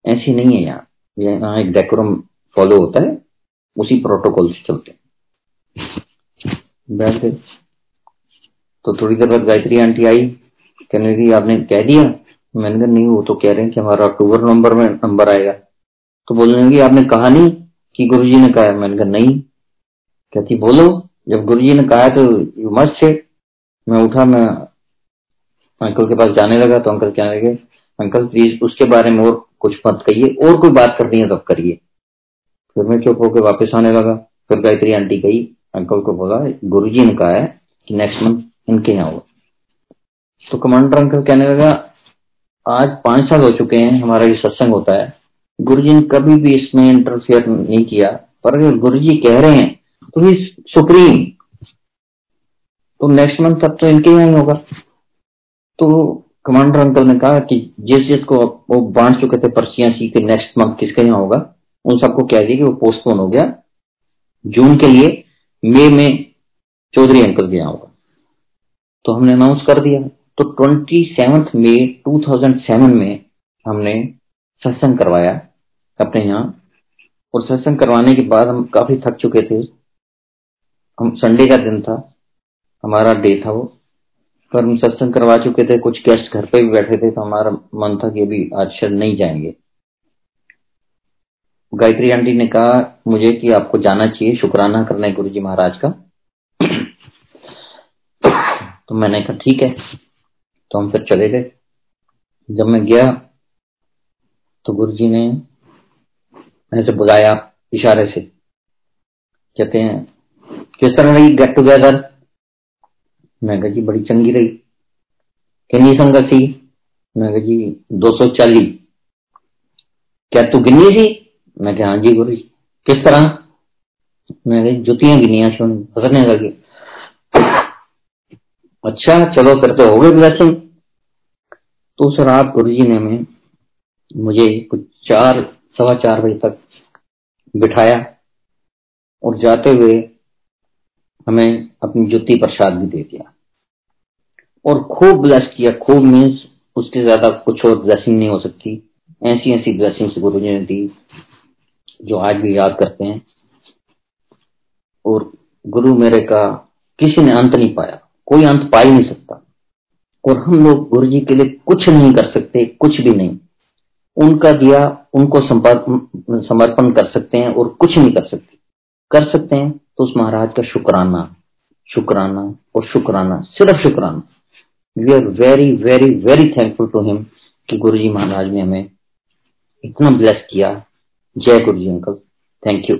ऐसी नहीं है यहाँ। यहाँ एक डेकोरम फॉलो होता है उसी प्रोटोकॉल से चलते बैठ गए तो थोड़ी देर बाद गायत्री आंटी आई कहने लगी आपने कह दिया मैंने कहा, नहीं, वो तो कह रहे हैं कि हमारा अक्टूबर, नवंबर में नंबर आएगा। तो बोलने लगी, आपने कहा नहीं कि गुरुजी ने कहा मैंने कहा, नहीं। कहती, बोलो। जब गुरुजी ने कहा तो यू मस्ट से मैं उठा, मैं अंकल के पास जाने लगा तो अंकल कहने लगे, अंकल प्लीज़ उसके बारे में और कुछ मत कहिए, और कोई बात करनी है तब करिए। फिर मैं चुप होकर वापस आने लगा। फिर गायत्री आंटी गई, अंकल को बोला, गुरुजी ने कहा है कि नेक्स्ट मंथ इनके यहाँ होगा। तो कमांडर अंकल कहने लगा आज पाँच साल हो चुके हैं, हमारा ये सत्संग होता है। गुरुजी ने कभी भी इसमें इंटरफेयर नहीं किया। पर अगर गुरु जी कह रहे हैं तो ही सुप्रीम तो नेक्स्ट मंथ तक तो इनके यहाँ ही होगा। तो कमांडर अंकल ने कहा कि जिस जिसको वो बांट चुके थे पर्चियाँ सी के नेक्स्ट मंथ किसके यहाँ होगा, उन सबको कह दिया कि वो पोस्टपोन हो गया। जून के लिए मई में चौधरी अंकल के यहाँ होगा। तो हमने अनाउंस कर दिया। तो सेवंथ मई 2007 में हमने सत्संग करवाया अपने यहाँ। और सत्संग करवाने के बाद हम काफ़ी थक चुके थे। हम संडे का दिन था, हमारा डे था वो। पर हम सत्संग करवा चुके थे, कुछ गेस्ट घर पे भी बैठे थे तो हमारा मन था कि अभी आज शायद नहीं जाएँगे। गायत्री आंटी ने कहा मुझे कि आपको जाना चाहिए शुक्राना करना है गुरु जी महाराज का। तो मैंने कहा, ठीक है। तो हम फिर चले गए। जब मैं गया तो गुरु जी ने ऐसे बुलाया इशारे से। कहते हैं, किस तरह रही गेट टुगेदर मैं जी, बड़ी चंगी रही। किन्नी संगत सी मैं जी, दो सौ चालीस। क्या तू गिनी सी मैं हाँ जी गुरु जी किस तरह? मैं जुतियाँ गिनिया सी हंसने लगे। अच्छा चलो फिर तो हो गए ब्लेसिंग तो उस रात गुरु जी ने हमें, मुझे कुछ चार, सवा चार बजे तक बिठाया और जाते हुए हमें अपनी जुत्ती प्रसाद भी दे दिया। और खूब ब्लेस किया, खूब मीन्स उसके ज़्यादा कुछ और ब्लेसिंग नहीं हो सकती। ऐसी ऐसी ब्लेसिंग गुरु जी ने दी, जो आज भी याद करते हैं। और गुरु मेरे का किसी ने अंत नहीं पाया। कोई अंत पा ही नहीं सकता। और हम लोग गुरु जी के लिए कुछ नहीं कर सकते, कुछ भी नहीं। उनका दिया, उनको समर्पण कर सकते हैं और कुछ नहीं कर सकते। कर सकते हैं तो उस महाराज का शुक्राना शुक्राना और शुक्राना, सिर्फ़ शुक्राना। We are very very very thankful to him कि गुरु जी महाराज ने हमें इतना ब्लेस किया। जय गुरु जी अंकल थैंक यू